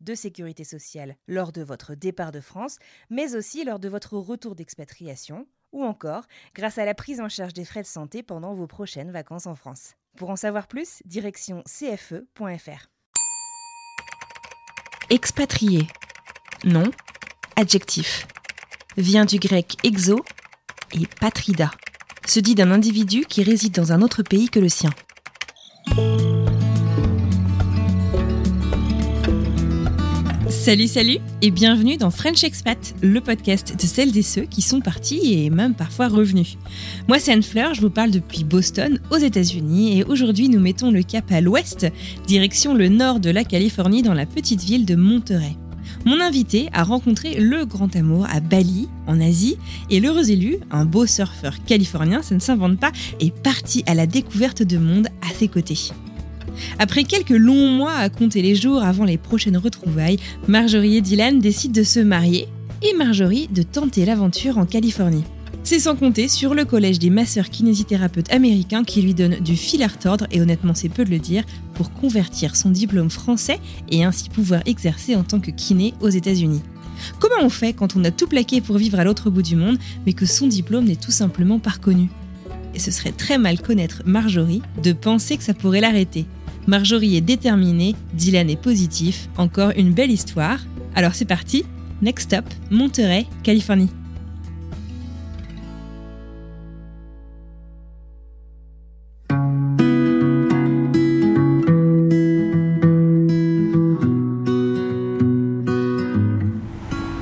de sécurité sociale lors de votre départ de France, mais aussi lors de votre retour d'expatriation, ou encore grâce à la prise en charge des frais de santé pendant vos prochaines vacances en France. Pour en savoir plus, direction cfe.fr. Expatrié. Nom. Adjectif. Vient du grec exo et patrida. Se dit d'un individu qui réside dans un autre pays que le sien. Salut, salut et bienvenue dans French Expat, le podcast de celles et ceux qui sont partis et même parfois revenus. Moi, c'est Anne Fleur, je vous parle depuis Boston, aux États-Unis, et aujourd'hui, nous mettons le cap à l'ouest, direction le nord de la Californie, dans la petite ville de Monterey. Mon invité a rencontré le grand amour à Bali, en Asie, et l'heureux élu, un beau surfeur californien, ça ne s'invente pas, est parti à la découverte de monde à ses côtés. Après quelques longs mois à compter les jours avant les prochaines retrouvailles, Marjorie et Dylan décident de se marier et Marjorie de tenter l'aventure en Californie. C'est sans compter sur le collège des masseurs kinésithérapeutes américains qui lui donne du fil à retordre, et honnêtement c'est peu de le dire, pour convertir son diplôme français et ainsi pouvoir exercer en tant que kiné aux États-Unis. Comment on fait quand on a tout plaqué pour vivre à l'autre bout du monde, mais que son diplôme n'est tout simplement pas reconnu? Et ce serait très mal connaître Marjorie de penser que ça pourrait l'arrêter. Marjorie est déterminée, Dylan est positif, encore une belle histoire. Alors c'est parti, next stop, Monterey, Californie.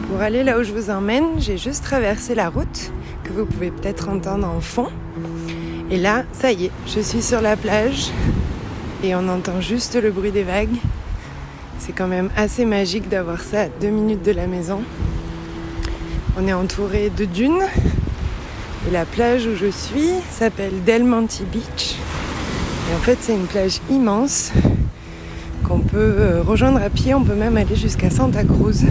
Pour aller là où je vous emmène, j'ai juste traversé la route que vous pouvez peut-être entendre en fond. Et là, ça y est, je suis sur la plage et on entend juste le bruit des vagues. C'est quand même assez magique d'avoir ça à deux minutes de la maison. On est entouré de dunes et la plage où je suis s'appelle Del Monte Beach. Et en fait, c'est une plage immense qu'on peut euh, rejoindre à pied. On peut même aller jusqu'à Santa Cruz,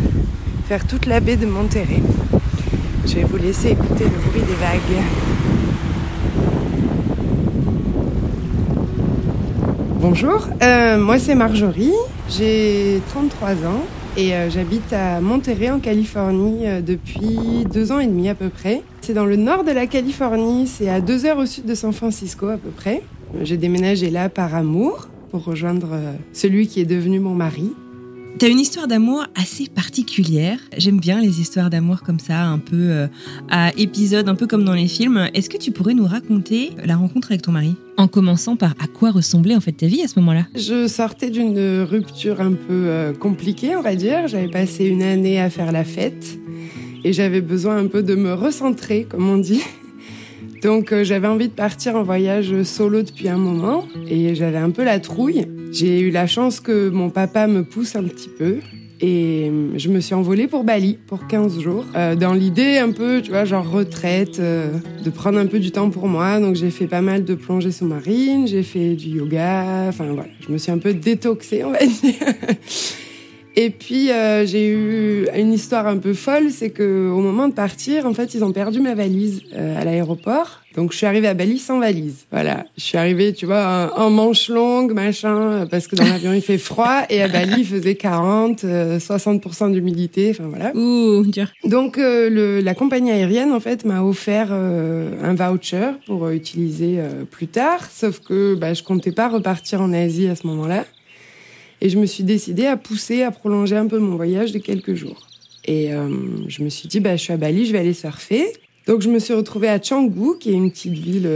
faire toute la baie de Monterrey. Je vais vous laisser écouter le bruit des vagues. Bonjour, euh, moi c'est Marjorie, j'ai 33 ans et euh, j'habite à Monterrey en Californie euh, depuis deux ans et demi à peu près. C'est dans le nord de la Californie, c'est à deux heures au sud de San Francisco à peu près. J'ai déménagé là par amour pour rejoindre celui qui est devenu mon mari. T'as une histoire d'amour assez particulière. J'aime bien les histoires d'amour comme ça, un peu euh, à épisode, un peu comme dans les films. Est-ce que tu pourrais nous raconter la rencontre avec ton mari? En commençant par à quoi ressemblait en fait ta vie à ce moment-là? Je sortais d'une rupture un peu euh, compliquée, on va dire. J'avais passé une année à faire la fête et j'avais besoin un peu de me recentrer, comme on dit. Donc euh, j'avais envie de partir en voyage solo depuis un moment et j'avais un peu la trouille. J'ai eu la chance que mon papa me pousse un petit peu et euh, je me suis envolée pour Bali pour 15 jours. Euh, dans l'idée un peu, tu vois, genre retraite, euh, de prendre un peu du temps pour moi. Donc j'ai fait pas mal de plongées sous-marines, j'ai fait du yoga, enfin voilà, je me suis un peu détoxée, on va dire. Et puis euh, j'ai eu une histoire un peu folle, c'est que au moment de partir, en fait, ils ont perdu ma valise euh, à l'aéroport. Donc je suis arrivée à Bali sans valise. Voilà, je suis arrivée, tu vois, en, manche longue, machin, parce que dans l'avion il fait froid et à Bali il faisait 40, euh, 60% d'humidité, enfin voilà. Ouh, dur. Donc euh, le, la compagnie aérienne en fait m'a offert euh, un voucher pour utiliser euh, plus tard, sauf que bah, je comptais pas repartir en Asie à ce moment-là. Et je me suis décidée à pousser, à prolonger un peu mon voyage de quelques jours. Et euh, je me suis dit, bah, je suis à Bali, je vais aller surfer. Donc je me suis retrouvée à Canggu, qui est une petite ville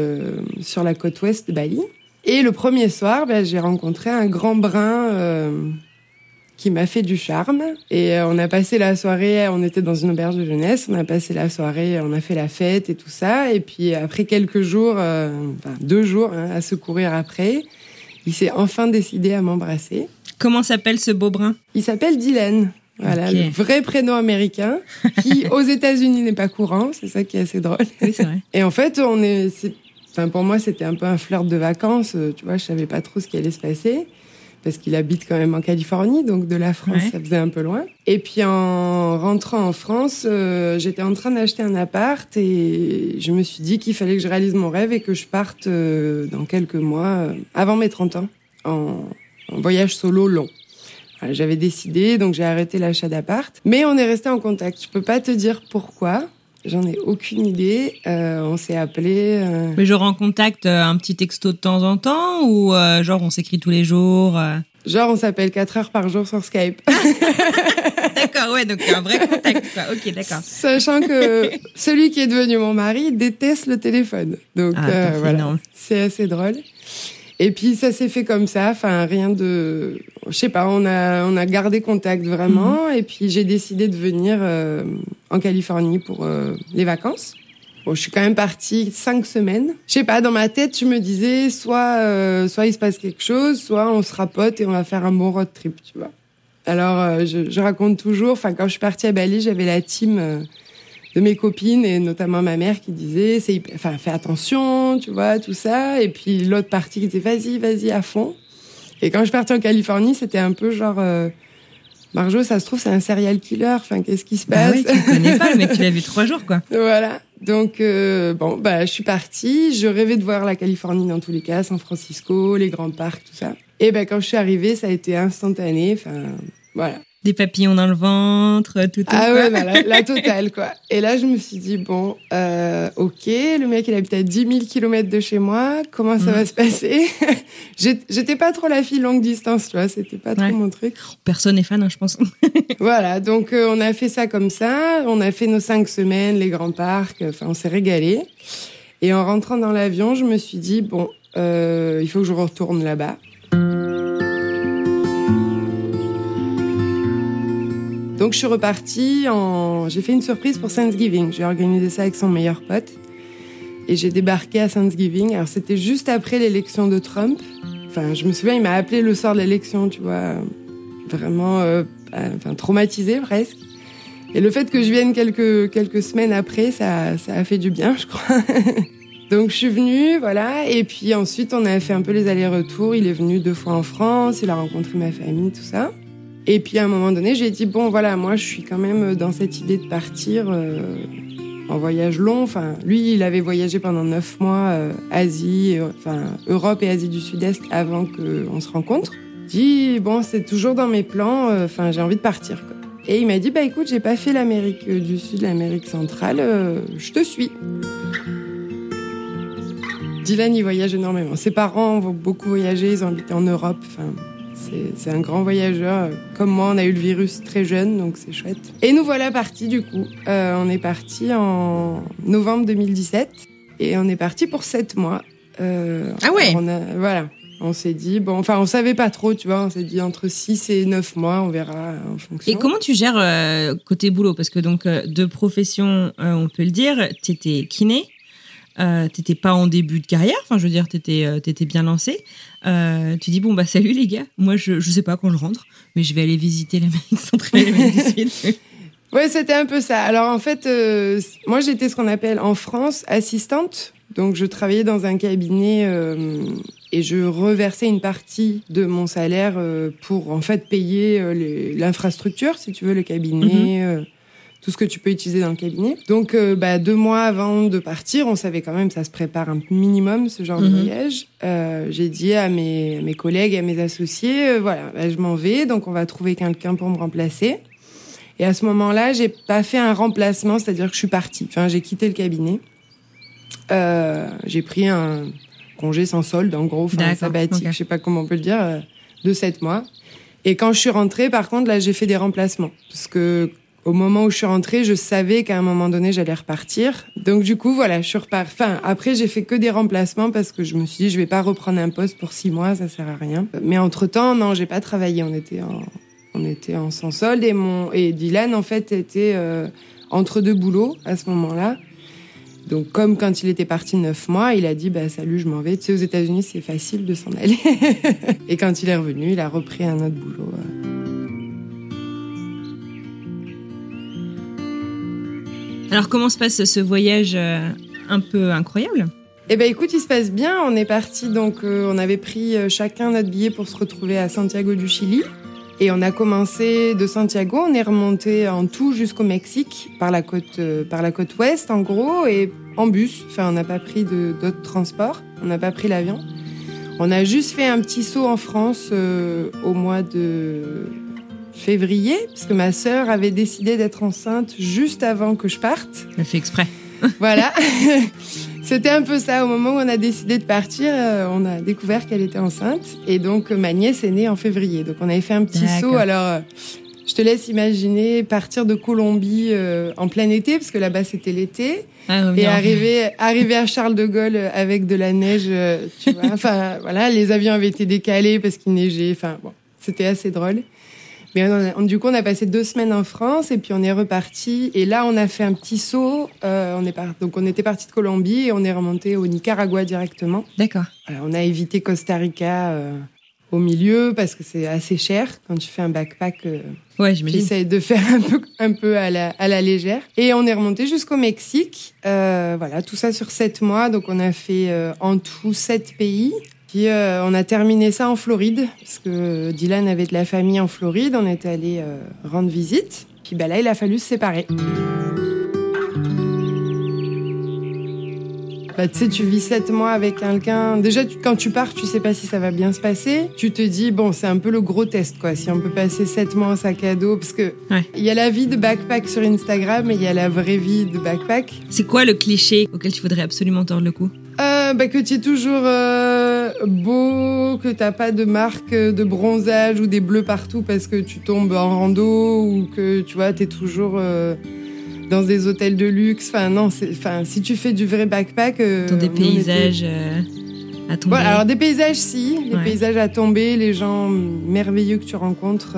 sur la côte ouest de Bali. Et le premier soir, ben, j'ai rencontré un grand brun qui m'a fait du charme. Et euh, on a passé la soirée, on était dans une auberge de jeunesse, on a passé la soirée, on a fait la fête et tout ça. Et puis après quelques jours, euh, enfin deux jours hein, à se courir après, il s'est enfin décidé à m'embrasser. Comment s'appelle ce beau brun Il s'appelle Dylan. Voilà, le vrai prénom américain qui aux États-Unis n'est pas courant, c'est ça qui est assez drôle. Oui, c'est vrai. Et en fait, on est, enfin pour moi, c'était un peu un flirt de vacances, tu vois, je savais pas trop ce qui allait se passer parce qu'il habite quand même en Californie, donc de la France, ça faisait un peu loin. Et puis en rentrant en France, euh, j'étais en train d'acheter un appart et je me suis dit qu'il fallait que je réalise mon rêve et que je parte euh, dans quelques mois, euh, avant mes 30 ans, en, voyage solo long. J'avais décidé, donc j'ai arrêté l'achat d'appart. Mais on est resté en contact. Je peux pas te dire pourquoi. J'en ai aucune idée. Euh, on s'est appelé. Euh... Mais genre en contact, euh, un petit texto de temps en temps ou euh, genre on s'écrit tous les jours Genre on s'appelle 4 heures par jour sur Skype. d'accord, ouais, donc un vrai contact. Quoi. Ok, d'accord. Sachant que celui qui est devenu mon mari déteste le téléphone. Donc ah, voilà, c'est assez drôle. Et puis ça s'est fait comme ça, enfin rien de, je sais pas, on a on a gardé contact vraiment. Mhm. Et puis j'ai décidé de venir euh, en Californie pour euh, les vacances. Bon, je suis quand même partie cinq semaines. Je sais pas, dans ma tête, je me disais soit euh, soit il se passe quelque chose, soit on se rapote et on va faire un bon road trip, tu vois. Alors je, je raconte toujours, enfin quand je suis partie à Bali, j'avais la team de mes copines et notamment ma mère qui disait c'est enfin fais attention tu vois tout ça. Et puis l'autre partie qui disait vas-y vas-y à fond. Et quand je partie en Californie c'était un peu genre euh, Marjo ça se trouve c'est un serial killer. Enfin qu'est-ce qui se bah passe? bah tu connais pas le mec tu l'as vu trois jours quoi. Voilà. Donc euh, bon bah je suis partie. Je rêvais de voir la Californie dans tous les cas San Francisco les grands parcs tout ça. Et ben quand je suis arrivée ça a été instantané. Enfin voilà des papillons dans le ventre, tout. Ah ouais, bah, la, totale quoi. Et là, je me suis dit bon, euh, ok, le mec il habite à 10 000 kilomètres de chez moi, comment ça mm. va se passer J'étais pas trop la fille longue distance, tu vois, c'était pas trop mon truc. Personne n'est fan, hein, je pense. voilà, donc euh, on a fait ça comme ça, on a fait nos cinq semaines, les grands parcs, enfin on s'est régalé. Et en rentrant dans l'avion, je me suis dit bon, euh, il faut que je retourne là-bas. Donc je suis repartie en... J'ai fait une surprise pour Thanksgiving. J'ai organisé ça avec son meilleur pote. Et j'ai débarqué à Thanksgiving. Alors c'était juste après l'élection de Trump. Enfin, je me souviens, il m'a appelé le soir de l'élection, tu vois. Vraiment, euh, enfin, traumatisé presque. Et le fait que je vienne quelques, quelques semaines après, ça, ça a fait du bien, je crois. Donc je suis venue, voilà, et puis ensuite on a fait un peu les allers-retours. Il est venu deux fois en France, il a rencontré ma famille, tout ça. Et puis à un moment donné, j'ai dit bon voilà, moi je suis quand même dans cette idée de partir euh, en voyage long. Enfin, lui, il avait voyagé pendant neuf mois euh, Asie, euh, enfin Europe et Asie du Sud-Est avant qu'on se rencontre. Dit bon, c'est toujours dans mes plans. Euh, enfin, j'ai envie de partir. Quoi. Et il m'a dit bah écoute, j'ai pas fait l'Amérique du Sud, l'Amérique centrale, je te suis. Dylan, il voyage énormément. Ses parents vont beaucoup voyager, ils ont habité en Europe. Enfin, c'est un grand voyageur. Comme moi, on a eu le virus très jeune, donc c'est chouette. Et nous voilà partis du coup. Euh, on est parti en novembre 2017 et on est parti pour sept mois. Euh, ah ouais. On a, voilà. On s'est dit bon, enfin on savait pas trop, tu vois. On s'est dit entre 6 et 9 mois, on verra en fonction. Et comment tu gères euh, côté boulot? Parce que donc de profession, on peut le dire, tu étais kiné. Euh, t'étais pas en début de carrière, enfin je veux dire t'étais euh, étais bien lancé. Euh, tu dis bon bah salut les gars, moi je je sais pas quand je rentre, mais je vais aller visiter l'Amérique centrale et l'Amérique du Sud. ouais c'était un peu ça. Alors en fait moi j'étais ce qu'on appelle en France assistante, donc je travaillais dans un cabinet et je reversais une partie de mon salaire pour en fait payer l'infrastructure si tu veux le cabinet. Mhm tout ce que tu peux utiliser dans le cabinet. Donc, euh, bah, deux mois avant de partir, on savait quand même ça se prépare un minimum ce genre de mhm. voyage. Euh, j'ai dit à mes, mes collègues, à mes associés, euh, voilà, bah, je m'en vais, donc on va trouver quelqu'un pour me remplacer. Et à ce moment-là, j'ai pas fait un remplacement, c'est-à-dire que je suis partie. Enfin, j'ai quitté le cabinet. Euh, j'ai pris un congé sans solde, en gros, enfin sabbatique, je sais pas comment on peut le dire, de sept mois. Et quand je suis rentrée, par contre, là, j'ai fait des remplacements. Parce que au moment où je suis rentrée, je savais qu'à un moment donné, j'allais repartir. Donc du coup, voilà, je suis repartie. Enfin, après, j'ai fait que des remplacements parce que je me suis dit, je vais pas reprendre un poste pour six mois, ça sert à rien. Mais entre temps, non, j'ai pas travaillé. On était en, on était en sans solde et mon et Dylan en fait était euh, entre deux boulots à ce moment-là. Donc comme quand il était parti neuf mois, il a dit bah salut, je m'en vais. Tu sais, aux États-Unis, c'est facile de s'en aller. et quand il est revenu, il a repris un autre boulot. Euh. Alors comment se passe ce voyage euh, un peu incroyable? Eh ben écoute, il se passe bien. On est parti donc, euh, on avait pris euh, chacun notre billet pour se retrouver à Santiago du Chili. Et on a commencé de Santiago, on est remonté en tout jusqu'au Mexique par la côte par la côte ouest en gros et en bus. Enfin, on n'a pas pris d'autres transports, on n'a pas pris l'avion. On a juste fait un petit saut en France au mois de février, parce que ma sœur avait décidé d'être enceinte juste avant que je parte. Elle fait exprès. voilà. C'était un peu ça. Au moment où on a décidé de partir, euh, on a découvert qu'elle était enceinte. Et donc, ma nièce est née en février. Donc, on avait fait un petit saut. Alors, euh, je te laisse imaginer partir de Colombie euh, en plein été, parce que là-bas, c'était l'été. Ah, et arriver, arriver à Charles de Gaulle avec de la neige, tu vois. Enfin, voilà, les avions avaient été décalés parce qu'il neigeait. Enfin, bon, c'était assez drôle. Mais du coup, on a passé deux semaines en France et puis on est reparti. Et là, on a fait un petit saut. Euh, on est Donc, on était parti de Colombie et on est remonté au Nicaragua directement. D'accord. on a évité Costa Rica euh, au milieu parce que c'est assez cher quand tu fais un backpack. Euh, ouais, j'imagine. J'essaie de faire un peu, un peu à la, à la légère. Et on est remonté jusqu'au Mexique. Euh, voilà, tout ça sur sept mois. Donc, on a fait euh, en tout sept pays. Puis euh, on a terminé ça en Floride, parce que Dylan avait de la famille en Floride, on était allé euh, rendre visite. Puis bah, là, il a fallu se séparer. Bah, tu sais, tu vis sept mois avec quelqu'un. Déjà, quand tu pars, tu sais pas si ça va bien se passer. Tu te dis, bon, c'est un peu le gros test, quoi. Si on peut passer sept mois en sac à dos, parce que il y a la vie de backpack sur Instagram et il y a la vraie vie de backpack. C'est quoi le cliché auquel tu voudrais absolument tordre le cou? Euh, bah, que tu es toujours euh, beau, que t'as pas de marque de bronzage ou des bleus partout parce que tu tombes en rando ou que tu vois, t'es toujours euh, dans des hôtels de luxe. Enfin, non, enfin, si tu fais du vrai backpack. Euh, dans des paysages à tomber. alors, des paysages, si. Les paysages à tomber, les gens merveilleux que tu rencontres,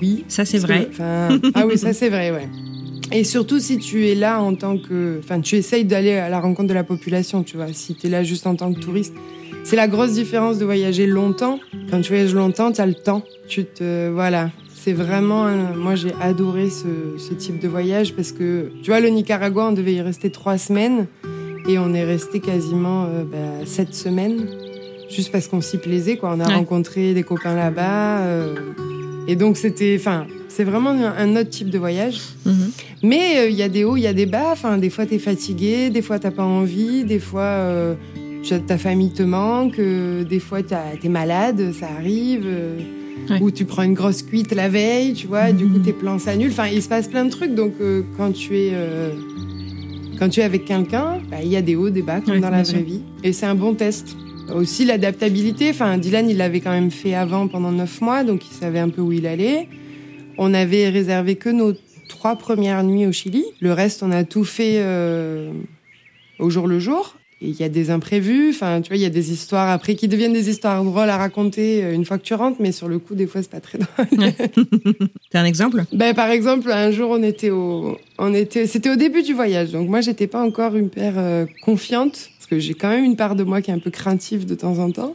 oui. Ça, c'est vrai. ah oui, ça, c'est vrai, ouais. Et surtout si tu es là en tant que, enfin, tu essayes d'aller à la rencontre de la population, tu vois. Si tu es là juste en tant que touriste, c'est la grosse différence de voyager longtemps. Quand tu voyages longtemps, tu as le temps. Tu te, voilà. C'est vraiment, moi j'ai adoré ce, ce, type de voyage parce que, tu vois, le Nicaragua, on devait y rester trois semaines et on est resté quasiment euh, bah, sept semaines, juste parce qu'on s'y plaisait, quoi. On a rencontré des copains là-bas. Euh, et donc c'était, enfin, c'est vraiment un autre type de voyage. Mhm. Mais euh, il y a des hauts, il y a des bas. Enfin, des fois t'es fatigué, des fois t'as pas envie, des fois euh, ta famille te manque, euh, des fois t'es malade, ça arrive. Ou tu prends une grosse cuite la veille, tu vois, du coup mhm. tes plans s'annulent. Enfin, il se passe plein de trucs. Donc quand tu es quand tu es avec quelqu'un, bah, il y a des hauts, des bas comme dans la vraie vie. Et c'est un bon test. Aussi l'adaptabilité. Enfin, Dylan, il l'avait quand même fait avant pendant neuf mois, donc il savait un peu où il allait. On avait réservé que nos trois premières nuits au Chili. Le reste, on a tout fait euh, au jour le jour. Et il y a des imprévus, enfin, tu vois, il y a des histoires après qui deviennent des histoires drôles à raconter euh, une fois que tu rentres, mais sur le coup, des fois, c'est pas très drôle. T'as un exemple? Ben, par exemple, un jour, on était au, on était, c'était au début du voyage, donc moi, j'étais pas encore une paire euh, confiante parce que j'ai quand même une part de moi qui est un peu craintive de temps en temps.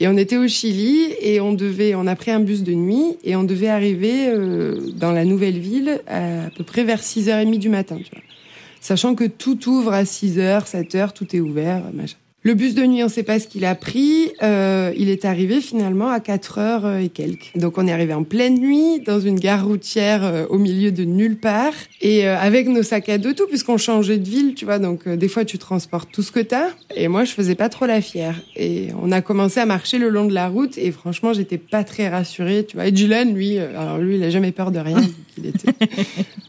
Et on était au Chili et on devait, on a pris un bus de nuit et on devait arriver euh, dans la nouvelle ville à, à peu près vers 6h30 du matin, tu vois. Sachant que tout ouvre à 6h, 7h, tout est ouvert, machin. Le bus de nuit, on ne sait pas ce qu'il a pris. Euh, il est arrivé finalement à 4 heures euh, et quelques. Donc on est arrivé en pleine nuit dans une gare routière euh, au milieu de nulle part et euh, avec nos sacs à dos tout puisqu'on changeait de ville, tu vois. Donc des fois tu transportes tout ce que t'as. Et moi je faisais pas trop la fière. Et on a commencé à marcher le long de la route et franchement j'étais pas très rassurée, tu vois. Et Dylan lui, alors lui il a jamais peur de rien. il était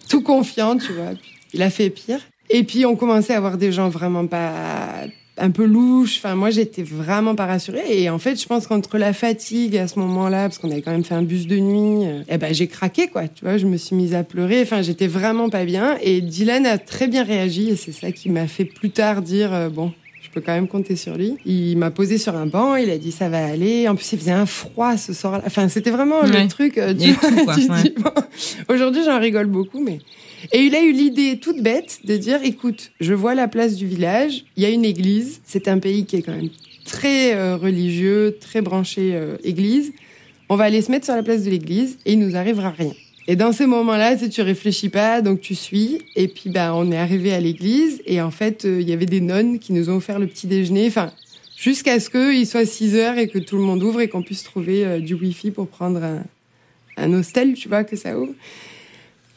tout confiant, tu vois. Il a fait pire. Et puis on commençait à avoir des gens vraiment pas un peu louche. Enfin, moi, j'étais vraiment pas rassurée. Et en fait, je pense qu'entre la fatigue à ce moment-là, parce qu'on avait quand même fait un bus de nuit, euh, eh ben, j'ai craqué, quoi. Tu vois, je me suis mise à pleurer. Enfin, j'étais vraiment pas bien. Et Dylan a très bien réagi. Et c'est ça qui m'a fait plus tard dire, euh, bon, je peux quand même compter sur lui. Il m'a posé sur un banc, il a dit ça va aller. En plus, il faisait un froid ce soir-là. Enfin, c'était vraiment le truc. Euh, Aujourd'hui, j'en rigole beaucoup, mais et il a eu l'idée toute bête de dire, écoute, je vois la place du village, il y a une église, c'est un pays qui est quand même très euh, religieux, très branché euh, église. On va aller se mettre sur la place de l'église et il nous arrivera rien. Et dans ces moments-là, tu, réfléchis pas, donc tu suis. Et puis, bah, on est arrivé à l'église et en fait, euh, il y avait des nonnes qui nous ont offert le petit déjeuner. Enfin, jusqu'à ce qu'il soit 6 heures et que tout le monde ouvre et qu'on puisse trouver du wifi pour prendre un, un hostel, tu vois, que ça ouvre.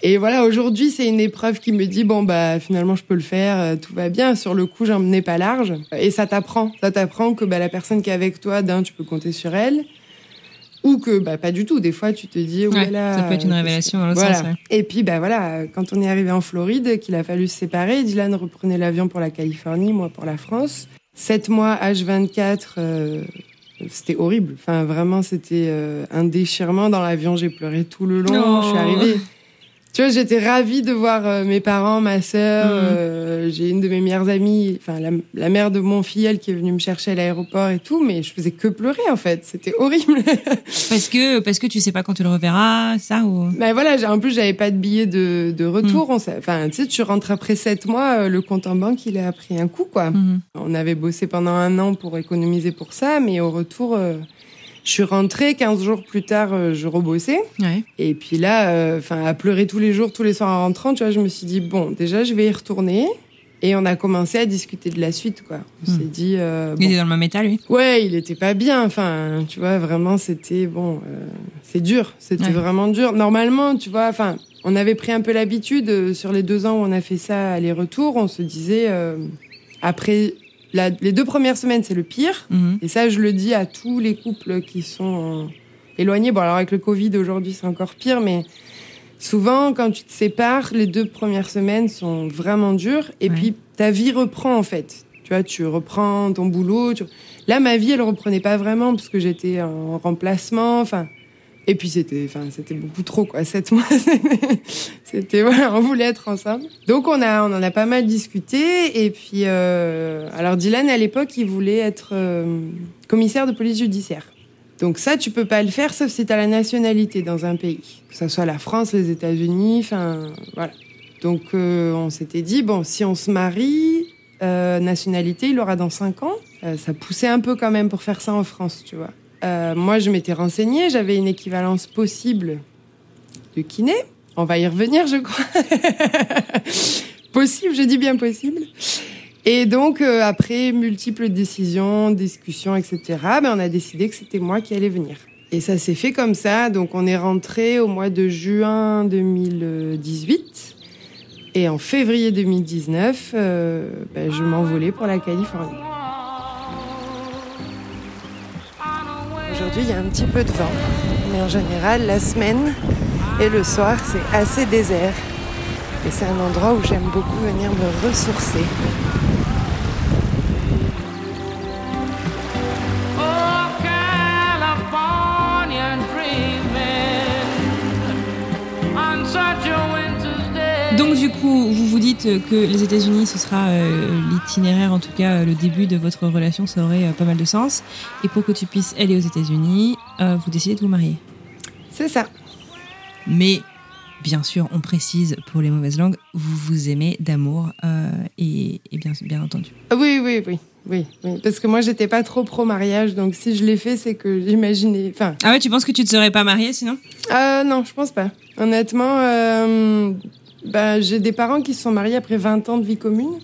Et voilà, aujourd'hui, c'est une épreuve qui me dit bon bah finalement je peux le faire, euh, tout va bien. Sur le coup, j'en menais pas large. Et ça t'apprend, ça t'apprend que bah, la personne qui est avec toi, d'un, tu peux compter sur elle, ou que bah pas du tout. Des fois, tu te dis ouais, ça peut être une révélation dans voilà. sens. Et puis bah voilà, quand on est arrivé en Floride, qu'il a fallu se séparer, Dylan reprenait l'avion pour la Californie, moi pour la France. Sept mois, H24. Euh, c'était horrible. Enfin, vraiment, c'était euh, un déchirement dans l'avion. J'ai pleuré tout le long. Je suis arrivée. Tu vois, j'étais ravie de voir euh, mes parents, ma sœur. Mhm. Euh, j'ai une de mes meilleures amies, enfin la, mère de mon filleul qui est venue me chercher à l'aéroport et tout, mais je faisais que pleurer en fait. C'était horrible. parce que parce que tu sais pas quand tu le reverras, ça ou? Ben voilà, en plus j'avais pas de billet de, de retour. Mhm. Enfin, tu sais, tu rentres après sept mois, euh, le compte en banque il a pris un coup quoi. Mhm. On avait bossé pendant un an pour économiser pour ça, mais au retour. Je suis rentrée 15 jours plus tard, euh, je rebossais. Ouais. Et puis là, euh, enfin, à pleurer tous les jours, tous les soirs en rentrant, tu vois, je me suis dit bon, déjà, je vais y retourner. Et on a commencé à discuter de la suite, quoi. On hmm. s'est dit. Euh, il était dans le même état, lui? Ouais, il était pas bien. Enfin, tu vois, vraiment, c'était bon. c'est dur. C'était vraiment dur. Normalement, tu vois, enfin, on avait pris un peu l'habitude sur les deux ans où on a fait ça aller-retour. On se disait après les deux premières semaines, c'est le pire. Mhm. Et ça, je le dis à tous les couples qui sont éloignés. Bon, alors avec le Covid aujourd'hui, c'est encore pire, mais souvent, quand tu te sépares, les deux premières semaines sont vraiment dures. Et puis, ta vie reprend, en fait. Tu vois, tu reprends ton boulot. Là, ma vie, elle reprenait pas vraiment parce que j'étais en remplacement. Enfin, et puis c'était, enfin, c'était beaucoup trop quoi. Sept mois, c'était voilà, on voulait être ensemble. Donc on a, on en a pas mal discuté. Et puis, euh, alors Dylan à l'époque, il voulait être euh, commissaire de police judiciaire. Donc ça, tu peux pas le faire sauf si tu as la nationalité dans un pays, que ce soit la France, les États-Unis, enfin voilà. Donc euh, on s'était dit bon, si on se marie, nationalité, il aura dans cinq ans. Ça poussait un peu quand même pour faire ça en France, tu vois. Euh, moi, je m'étais renseignée, j'avais une équivalence possible de kiné. On va y revenir, je crois. possible, je dis bien possible. Et donc, euh, après multiples décisions, discussions, etc., ben, on a décidé que c'était moi qui allais venir. Et ça s'est fait comme ça. Donc, on est rentré au mois de juin 2018. Et en février 2019, euh, ben, je m'envolais pour la Californie. Aujourd'hui, il y a un petit peu de vent, mais en général, la semaine et le soir, c'est assez désert. Et c'est un endroit où j'aime beaucoup venir me ressourcer. Coup, vous vous dites que les États-Unis, ce sera euh, l'itinéraire, en tout cas le début de votre relation, ça aurait euh, pas mal de sens. Et pour que tu puisses aller aux États-Unis, euh, vous décidez de vous marier. C'est ça. Mais bien sûr, on précise pour les mauvaises langues, vous vous aimez d'amour et, bien, bien entendu. Ah oui, oui, oui. Oui, parce que moi j'étais pas trop pro mariage, donc si je l'ai fait, c'est que j'imaginais. Enfin. Ah ouais, tu penses que tu te serais pas mariée sinon? Euh, Non, je pense pas. Honnêtement, bah, J'ai des parents qui se sont mariés après 20 ans de vie commune.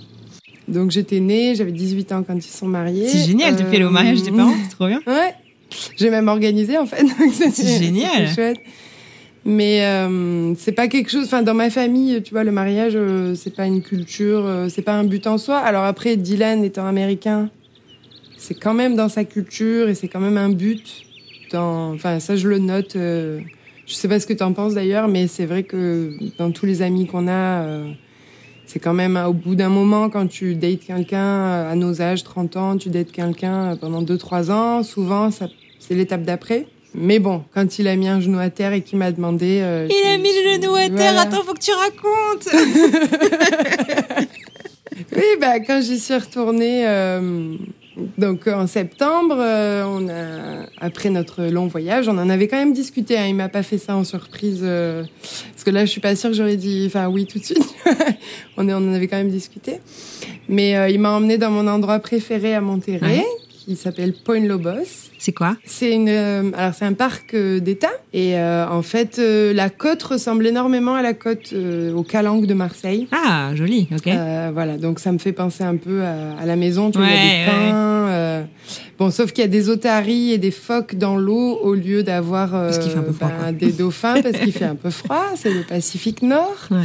Donc j'étais née, j'avais 18 ans quand ils se sont mariés. C'est génial, tu fais le mariage des parents, c'est trop bien. Ouais, j'ai même organisé en fait. C'est génial. C'est chouette. Mais euh, c'est pas quelque chose. Enfin, dans ma famille, tu vois, le mariage, euh, c'est pas une culture, euh, c'est pas un but en soi. Alors après, Dylan étant américain, c'est quand même dans sa culture et c'est quand même un but. Dans, enfin, ça, je le note. Je sais pas ce que tu en penses d'ailleurs, mais c'est vrai que dans tous les amis qu'on a, euh, c'est quand même au bout d'un moment quand tu dates quelqu'un à nos âges, 30 ans, tu dates quelqu'un pendant 2-3 ans, souvent ça, c'est l'étape d'après. Mais bon, quand il a mis un genou à terre et qu'il m'a demandé... Euh, il a mis le genou à terre, attends, faut que tu racontes Oui, bah, quand j'y suis retournée, euh, donc en septembre, euh, on a, après notre long voyage, on en avait quand même discuté. Hein, il m'a pas fait ça en surprise, euh, parce que là, je suis pas sûre que j'aurais dit, enfin oui, tout de suite. on, on en avait quand même discuté. Mais il m'a emmené dans mon endroit préféré à Monterrey qui s'appelle Point Lobos. C'est quoi? C'est une, euh, alors c'est un parc euh, d'État et euh, en fait la côte ressemble énormément à la côte au Calanque de Marseille. Ah joli, ok. voilà, donc ça me fait penser un peu à, la maison, tu vois, y a des pins. bon, sauf qu'il y a des otaries et des phoques dans l'eau au lieu d'avoir ben, des dauphins parce qu'il fait un peu froid. C'est le Pacifique Nord. Ouais.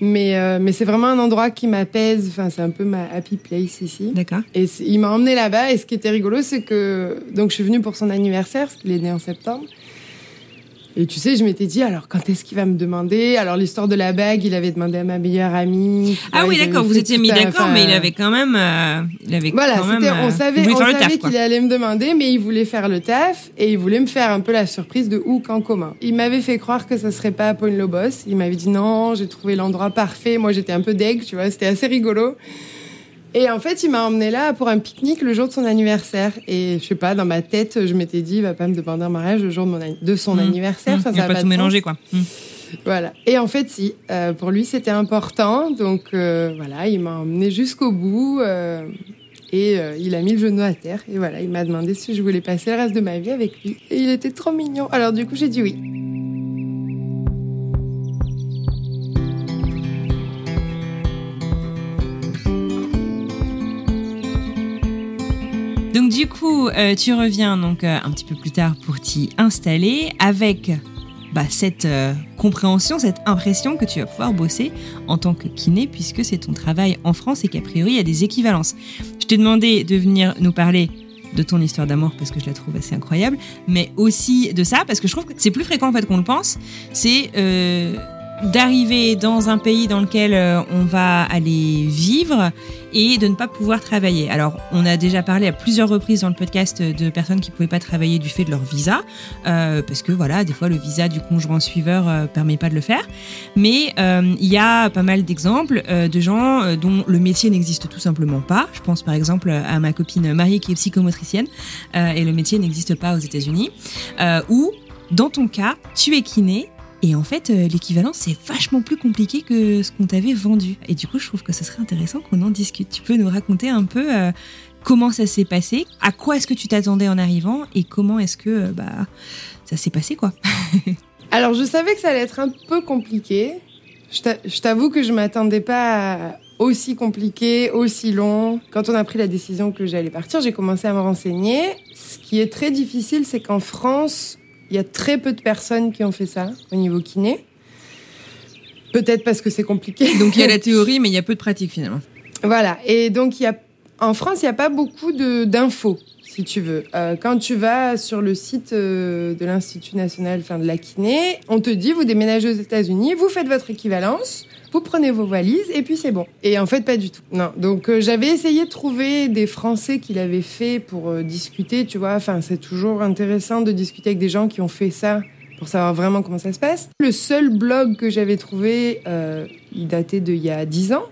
Mais, euh, mais c'est vraiment un endroit qui m'apaise. Enfin, c'est un peu ma happy place ici. D'accord. Et il m'a emmené là-bas. Et ce qui était rigolo, c'est que donc je suis venue pour son anniversaire, parce qu'il est né en septembre. Et tu sais, je m'étais dit, alors quand est-ce qu'il va me demander? Alors l'histoire de la bague, il avait demandé à ma meilleure amie. Ah oui, d'accord, vous étiez mis d'accord, mais il avait quand même... Euh, il avait voilà, quand même, on savait, on savait qu'il allait me demander, mais il voulait faire le taf et il voulait me faire un peu la surprise de où, quand, comment. Il m'avait fait croire que ça serait pas à Point Lobos. Il m'avait dit non, j'ai trouvé l'endroit parfait. Moi, j'étais un peu deg, tu vois, c'était assez rigolo. Et en fait, il m'a emmené là pour un pique-nique le jour de son anniversaire. Et je sais pas, dans ma tête, je m'étais dit, il va pas me demander un mariage le jour de, mon de son mmh. anniversaire. Mmh. ça, va pas, tout mélanger, quoi. Mmh. Voilà. Et en fait, si, euh, pour lui, c'était important. Donc euh, voilà, il m'a emmené jusqu'au bout. Euh, et il a mis le genou à terre. Et voilà, il m'a demandé si je voulais passer le reste de ma vie avec lui. Et il était trop mignon. Alors du coup, j'ai dit oui. Du coup, euh, tu reviens donc euh, un petit peu plus tard pour t'y installer avec bah, cette euh, compréhension, cette impression que tu vas pouvoir bosser en tant que kiné puisque c'est ton travail en France et qu'a priori il y a des équivalences. Je t'ai demandé de venir nous parler de ton histoire d'amour parce que je la trouve assez incroyable, mais aussi de ça parce que je trouve que c'est plus fréquent en fait qu'on le pense. C'est d'arriver dans un pays dans lequel euh, on va aller vivre et de ne pas pouvoir travailler. Alors, on a déjà parlé à plusieurs reprises dans le podcast de personnes qui pouvaient pas travailler du fait de leur visa, euh, parce que voilà, des fois le visa du conjoint suiveur euh, permet pas de le faire. Mais euh, il y a pas mal d'exemples de gens dont le métier n'existe tout simplement pas. Je pense par exemple à ma copine Marie qui est psychomotricienne et le métier n'existe pas aux États-Unis. ou dans ton cas, tu es kiné et en fait, euh, l'équivalent, c'est vachement plus compliqué que ce qu'on t'avait vendu. Et du coup, je trouve que ce serait intéressant qu'on en discute. Tu peux nous raconter un peu euh, comment ça s'est passé, à quoi est-ce que tu t'attendais en arrivant et comment est-ce que euh, bah, ça s'est passé, quoi. Alors, je savais que ça allait être un peu compliqué. Je t'avoue que je m'attendais pas aussi compliqué, aussi long. Quand on a pris la décision que j'allais partir, j'ai commencé à me renseigner. Ce qui est très difficile, c'est qu'en France, il y a très peu de personnes qui ont fait ça au niveau kiné. Peut-être parce que c'est compliqué. Donc il y a la théorie, mais il y a peu de pratique finalement. Voilà. Et donc il y a, en France, il n'y a pas beaucoup d'infos, si tu veux. Euh, quand tu vas sur le site euh, de l'Institut national, enfin de la kiné, on te dit vous déménagez aux États-Unis, vous faites votre équivalence vous prenez vos valises et puis c'est bon. Et en fait, pas du tout. Non. Donc euh, j'avais essayé de trouver des Français qui l'avaient fait pour euh, discuter, tu vois. Enfin, c'est toujours intéressant de discuter avec des gens qui ont fait ça pour savoir vraiment comment ça se passe. Le seul blog que j'avais trouvé, euh, il datait d'il y a 10 ans.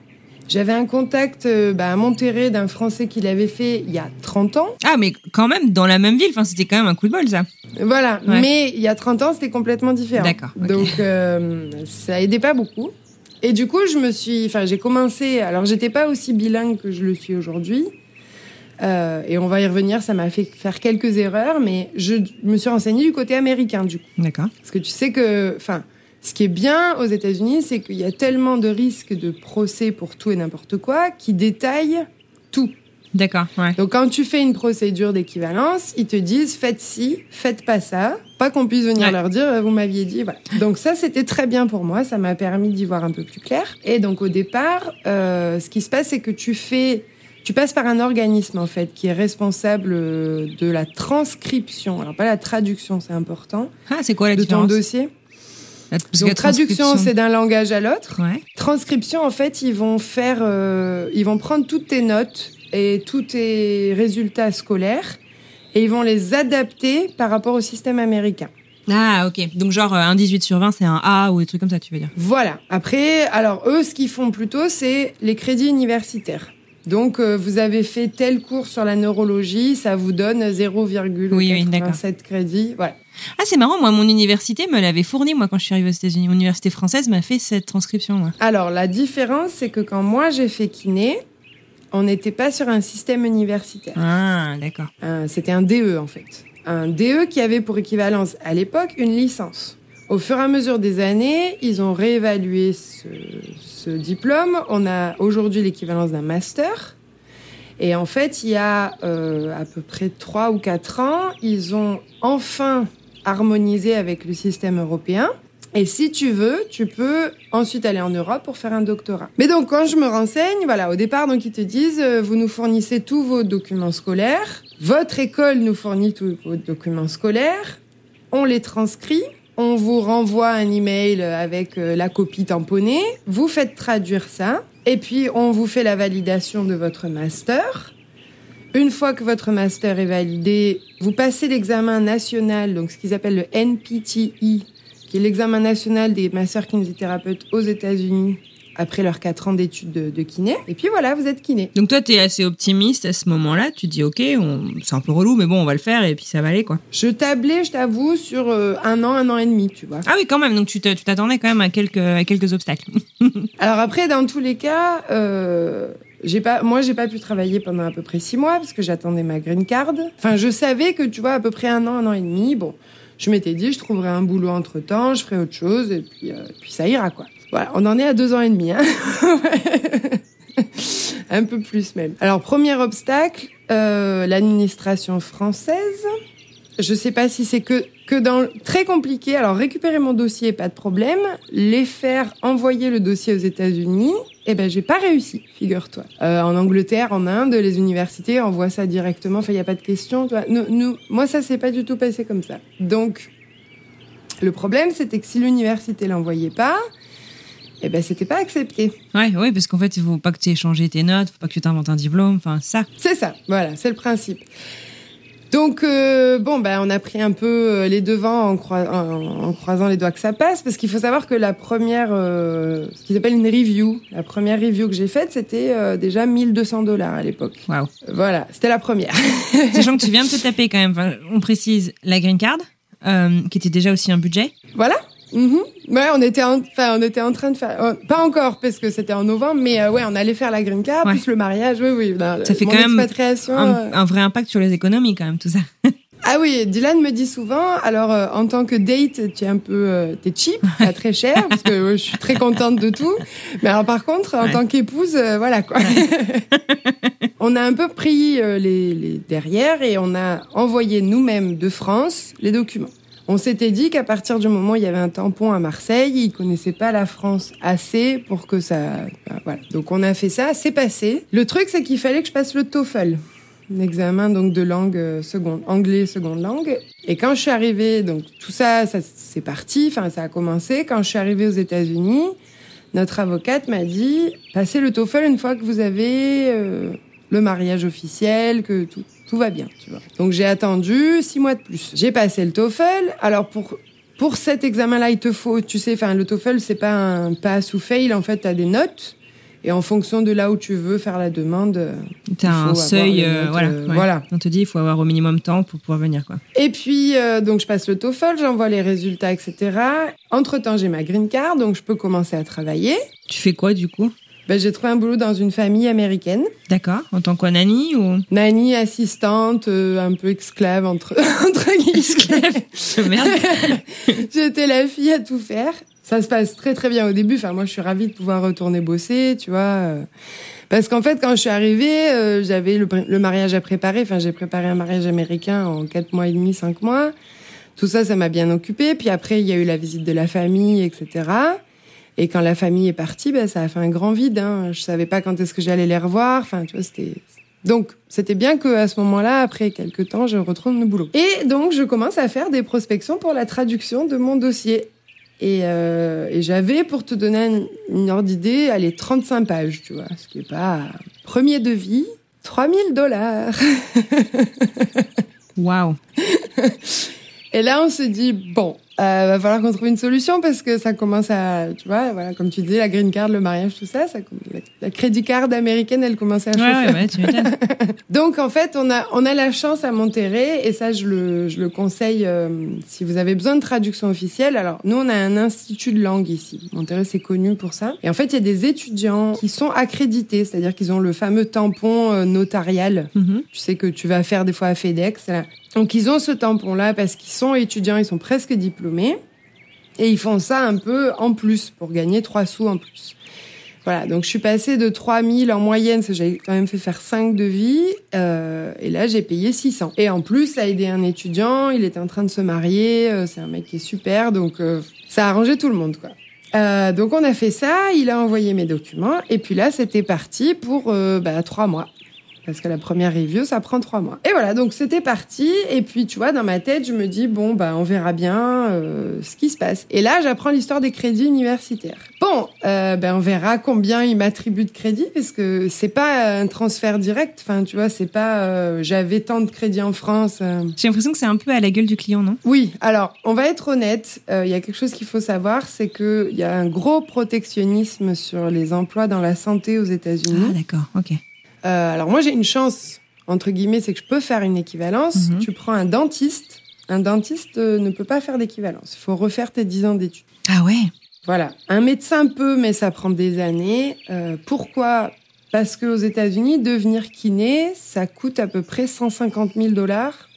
J'avais un contact bah, à Monterrey d'un Français qui l'avait fait il y a 30 ans. Ah, mais quand même dans la même ville. Enfin, c'était quand même un coup de bol, ça. Voilà. Mais il y a 30 ans, c'était complètement différent. D'accord. Donc, ça aidait pas beaucoup. Et du coup, je me suis, enfin, j'ai commencé. Alors, j'étais pas aussi bilingue que je le suis aujourd'hui. Euh, et on va y revenir. Ça m'a fait faire quelques erreurs, mais je me suis renseignée du côté américain, du coup. D'accord. Parce que tu sais que, enfin, ce qui est bien aux États-Unis, c'est qu'il y a tellement de risques de procès pour tout et n'importe quoi qui détaillent tout. D'accord. Ouais. Donc quand tu fais une procédure d'équivalence, ils te disent faites ci, faites pas ça, pas qu'on puisse venir leur dire euh, vous m'aviez dit. Voilà. Donc ça c'était très bien pour moi, ça m'a permis d'y voir un peu plus clair. Et donc au départ, euh, ce qui se passe c'est que tu fais tu passes par un organisme en fait qui est responsable euh, de la transcription, alors pas la traduction, c'est important. Ah, c'est quoi la de différence ton dossier Donc, traduction, c'est d'un langage à l'autre. Ouais. Transcription, en fait, ils vont faire, euh, ils vont prendre toutes tes notes et tous tes résultats scolaires et ils vont les adapter par rapport au système américain. Ah, ok. Donc, genre, euh, un 18 sur 20, c'est un A ou des trucs comme ça, tu veux dire Voilà. Après, alors eux, ce qu'ils font plutôt, c'est les crédits universitaires. Donc, euh, vous avez fait tel cours sur la neurologie, ça vous donne 0,87 Oui, oui, crédits. Voilà. Ah, c'est marrant, moi, mon université me l'avait fourni, moi, quand je suis arrivée aux États-Unis. Mon université française m'a fait cette transcription, moi. Alors, la différence, c'est que quand moi j'ai fait kiné, on n'était pas sur un système universitaire. Ah, d'accord. Un- C'était un DE en fait. Un DE qui avait pour équivalence à l'époque une licence. Au fur et à mesure des années, ils ont réévalué ce, ce diplôme. On a aujourd'hui l'équivalence d'un master. Et en fait, il y a euh, à peu près trois ou quatre ans, ils ont enfin harmonisé avec le système européen. Et si tu veux, tu peux ensuite aller en Europe pour faire un doctorat. Mais donc, quand je me renseigne, voilà, au départ, donc ils te disent, euh, vous nous fournissez tous vos documents scolaires, votre école nous fournit tous vos documents scolaires, on les transcrit, on vous renvoie un email avec euh, la copie tamponnée, vous faites traduire ça, et puis on vous fait la validation de votre master. Une fois que votre master est validé, vous passez l'examen national, donc ce qu'ils appellent le NPTE, qui est l'examen national des masseurs kinésithérapeutes aux États-Unis après leurs 4 ans d'études de, de kiné. Et puis voilà, vous êtes kiné. Donc, toi, t'es assez optimiste à ce moment-là. Tu te dis, OK, c'est un peu relou, mais bon, on va le faire et puis ça va aller, quoi. Je tablais, je t'avoue, sur euh, un an, un an et demi, tu vois. Ah oui, quand même. Donc, tu te- tu t'attendais quand même à quelques, à quelques obstacles. Alors après, dans tous les cas, euh, j'ai pas, moi, j'ai pas pu travailler pendant à peu près six mois parce que j'attendais ma green card. Enfin, je savais que, tu vois, à peu près un an, un an et demi, bon, je m'étais dit, je trouverai un boulot entre temps, je ferai autre chose et puis, euh, puis ça ira, quoi. Voilà, on en est à deux ans et demi, hein. un peu plus même. Alors, premier obstacle, euh, l'administration française. Je sais pas si c'est que que dans très compliqué. Alors récupérer mon dossier, pas de problème. Les faire envoyer le dossier aux États-Unis, eh ben j'ai pas réussi, figure-toi. Euh, en Angleterre, en Inde, les universités envoient ça directement. Enfin, il y a pas de question. Tu vois. Nous, nous, moi, ça s'est pas du tout passé comme ça. Donc le problème, c'était que si l'université l'envoyait pas, eh ben c'était pas accepté. ouais, ouais, parce qu'en fait, il faut pas que tu aies changé tes notes, faut pas que tu t'inventes un diplôme, enfin, ça. C'est ça, voilà, c'est le principe. Donc euh, bon, ben on a pris un peu euh, les devants en, croi- en- en croisant les doigts que ça passe, parce qu'il faut savoir que la première, euh, ce qu'ils appellent une review, la première review que j'ai faite, c'était euh, déjà 1200 dollars à l'époque. Waouh. Voilà, c'était la première. Sachant que tu viens de te taper quand même, enfin, on précise la green card, euh, qui était déjà aussi un budget. voilà. Mhm. Ouais, on était, en, enfin, on était en train de faire, euh, pas encore parce que c'était en novembre, mais euh, ouais, on allait faire la green card Ouais. plus le mariage. Oui, oui. non, Ça fait quand même. Un, euh, un vrai impact sur les économies quand même, tout ça. Ah oui, Dylan me dit souvent, alors euh, en tant que date, tu es un peu, t'es cheap, pas très cher, parce que je suis très contente de tout. Mais alors par contre, en Ouais. tant qu'épouse, voilà quoi. on a un peu pris les, les derrière et on a envoyé nous-mêmes de France les documents. On s'était dit qu'à partir du moment où il y avait un tampon à Marseille, ils connaissaient pas la France assez pour que ça, ben, voilà. Donc on a fait ça, c'est passé. Le truc, c'est qu'il fallait que je passe le TOEFL un examen donc de langue euh, seconde, anglais seconde langue. Et quand je suis arrivée, donc tout ça, ça c'est parti, enfin ça a commencé. Quand je suis arrivée aux États-Unis, notre avocate m'a dit passez le TOEFL une fois que vous avez euh, le mariage officiel, que tout tout va bien, tu vois. Donc j'ai attendu six mois de plus. J'ai passé le TOEFL. Alors pour pour cet examen-là, il te faut, tu sais, enfin le TOEFL c'est pas un pass ou fail, en fait, t'as des notes. Et en fonction de là où tu veux faire la demande, euh, T'as un seuil, euh, notes, voilà, euh, ouais. voilà. On te dit, il faut avoir au minimum temps pour pouvoir venir, quoi. Et puis, euh, donc, je passe le TOEFL, j'envoie les résultats, etc. Entre-temps, j'ai ma green card, donc je peux commencer à travailler. Tu fais quoi, du coup? Ben, j'ai trouvé un boulot dans une famille américaine. D'accord. En tant quoi, nanny ou? Nanny, assistante, euh, un peu esclave, entre, entre guillemets. Merde. J'étais la fille à tout faire. Ça se passe très très bien au début. Enfin, moi, je suis ravie de pouvoir retourner bosser, tu vois. euh. Parce qu'en fait, quand je suis arrivée, euh, j'avais le, le mariage à préparer. Enfin, j'ai préparé un mariage américain en quatre mois et demi, cinq mois. Tout ça, ça m'a bien occupée. Puis après, il y a eu la visite de la famille, etc. Et quand la famille est partie, ben, ça a fait un grand vide. Hein. Je savais pas quand est-ce que j'allais les revoir. Enfin, tu vois, c'était. Donc, c'était bien que à ce moment-là, après quelques temps, je retrouve le boulot. Et donc, je commence à faire des prospections pour la traduction de mon dossier. Et, euh, et j'avais, pour te donner une, une ordre d'idée, allez, 35 pages, tu vois, ce qui est pas... Premier devis, 3000 dollars. Waouh. Et là, on se dit, bon, euh, va falloir qu'on trouve une solution parce que ça commence à, tu vois, voilà, comme tu disais, la green card, le mariage, tout ça, ça la, la crédit card américaine, elle commençait à chauffer. Ouais, ouais, tu. Donc en fait, on a on a la chance à Monterrey et ça je le je le conseille euh, si vous avez besoin de traduction officielle. Alors nous on a un institut de langue ici. Monterrey c'est connu pour ça. Et en fait, il y a des étudiants qui sont accrédités, c'est-à-dire qu'ils ont le fameux tampon euh, notarial. Mhm. Tu sais que tu vas faire des fois à FedEx. Là. Donc ils ont ce tampon là parce qu'ils sont étudiants, ils sont presque diplômés et ils font ça un peu en plus pour gagner trois sous en plus. Voilà, donc je suis passée de 3000 en moyenne, j'avais quand même fait faire 5 devis, euh, et là j'ai payé 600. Et en plus, ça a aidé un étudiant, il était en train de se marier, euh, c'est un mec qui est super, donc euh, ça a arrangé tout le monde, quoi. Euh, donc on a fait ça, il a envoyé mes documents, et puis là c'était parti pour euh, bah, 3 mois. Parce que la première review, ça prend trois mois. Et voilà, donc c'était parti. Et puis, tu vois, dans ma tête, je me dis, bon, bah, on verra bien euh, ce qui se passe. Et là, j'apprends l'histoire des crédits universitaires. Bon, euh, ben, on verra combien ils m'attribuent de crédits, parce que c'est pas un transfert direct. Enfin, tu vois, c'est pas euh, j'avais tant de crédits en France. euh. J'ai l'impression que c'est un peu à la gueule du client, non? Oui, alors, on va être honnête. euh, Il y a quelque chose qu'il faut savoir, c'est qu'il y a un gros protectionnisme sur les emplois dans la santé aux États-Unis. Ah, d'accord, ok. Euh, alors moi j'ai une chance entre guillemets, c'est que je peux faire une équivalence. Mhm. Tu prends un dentiste, un dentiste euh, ne peut pas faire d'équivalence. Il faut refaire tes 10 ans d'études. Ah ouais Voilà. Un médecin peut, mais ça prend des années. Euh, pourquoi? Parce qu'aux États-Unis, devenir kiné, ça coûte à peu près 150 000 dollars,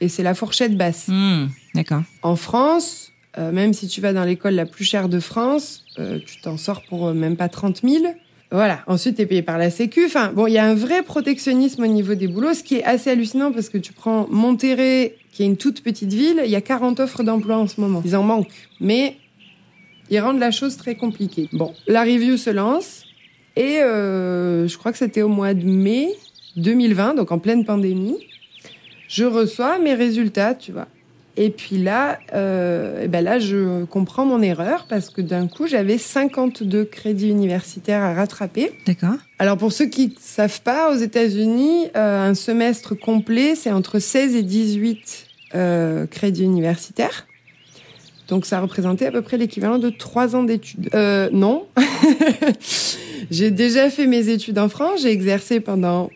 et c'est la fourchette basse. Hmm, D'accord. En France, euh, même si tu vas dans l'école la plus chère de France, euh, tu t'en sors pour même pas 30 000. Voilà. Ensuite, tu es payé par la Sécu. Enfin, bon, il y a un vrai protectionnisme au niveau des boulots, ce qui est assez hallucinant parce que tu prends Monterrey, qui est une toute petite ville, il y a 40 offres d'emploi en ce moment. Ils en manquent. Mais ils rendent la chose très compliquée. Bon, la review se lance et euh, je crois que c'était au mois de mai 2020, donc en pleine pandémie. Je reçois mes résultats, tu vois. Et puis là, euh, eh ben là, je comprends mon erreur parce que d'un coup, j'avais 52 crédits universitaires à rattraper. D'accord. Alors pour ceux qui ne savent pas, aux États-Unis, euh, un semestre complet, c'est entre 16 et 18 euh, crédits universitaires. Donc ça représentait à peu près l'équivalent de trois ans d'études. Euh, non, j'ai déjà fait mes études en France, j'ai exercé pendant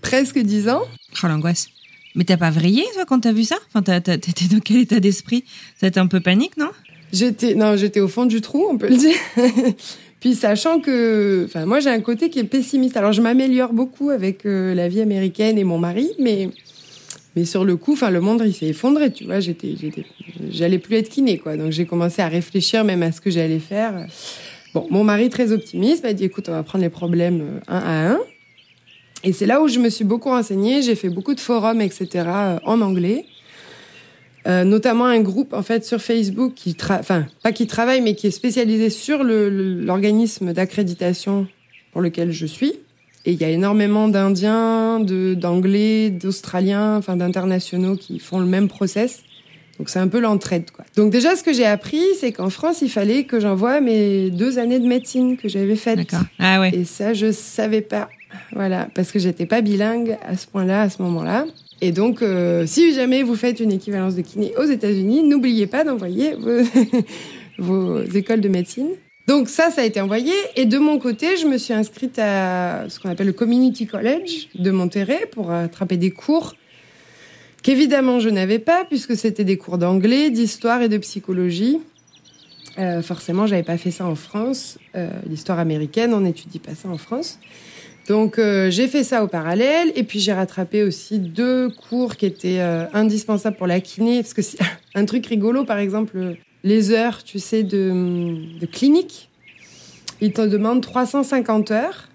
presque dix ans. Oh l'angoisse. Mais t'as pas vrillé, toi, quand t'as vu ça? Enfin, t'étais dans quel état d'esprit? Ça un peu panique, non? J'étais non, j'étais au fond du trou, on peut le dire. Puis sachant que, enfin, moi j'ai un côté qui est pessimiste. Alors je m'améliore beaucoup avec euh, la vie américaine et mon mari, mais mais sur le coup, enfin le monde il s'est effondré, tu vois. J'étais, j'allais plus être kiné quoi. Donc j'ai commencé à réfléchir même à ce que j'allais faire. Bon, mon mari très optimiste m'a dit écoute, on va prendre les problèmes euh, un à un. Et c'est là où je me suis beaucoup renseignée. J'ai fait beaucoup de forums, etc. euh, en anglais. Euh, notamment un groupe en fait sur Facebook qui, enfin pas qui travaille mais qui est spécialisé sur l'organisme d'accréditation pour lequel je suis. Et il y a énormément d'Indiens, de d'Anglais, d'Australiens, enfin d'internationaux qui font le même process. Donc c'est un peu l'entraide quoi. Donc déjà ce que j'ai appris c'est qu'en France il fallait que j'envoie mes deux années de médecine que j'avais faites. D'accord. Ah ouais. Et ça, je savais pas. Voilà, parce que j'étais pas bilingue à ce point-là, à ce moment-là. Et donc, euh, si jamais vous faites une équivalence de kiné aux États-Unis, n'oubliez pas d'envoyer vos, écoles de médecine. Donc ça, ça a été envoyé. Et de mon côté, je me suis inscrite à ce qu'on appelle le Community College de Monterrey pour attraper des cours qu'évidemment je n'avais pas puisque c'était des cours d'anglais, d'histoire et de psychologie. Euh, forcément, j'avais pas fait ça en France. Euh, L'histoire américaine, on n'étudie pas ça en France. Donc euh, j'ai fait ça au parallèle et puis j'ai rattrapé aussi deux cours qui étaient euh, indispensables pour la kiné parce que c'est un truc rigolo par exemple les heures tu sais de, de clinique. Ils te demandent 350 heures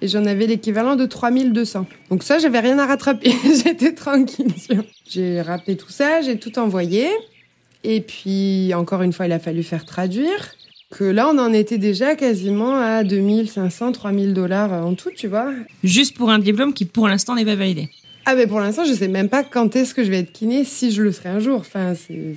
et j'en avais l'équivalent de 3200 donc ça j'avais rien à rattraper. J'étais tranquille. J'ai rappelé tout ça j'ai tout envoyé et puis encore une fois il a fallu faire traduire que là, on en était déjà quasiment à 2500, 3000 dollars en tout, tu vois. Juste pour un diplôme qui, pour l'instant, n'est pas validé. Ah, mais pour l'instant, je sais même pas quand est-ce que je vais être kiné, si je le serai un jour. Enfin, c'est.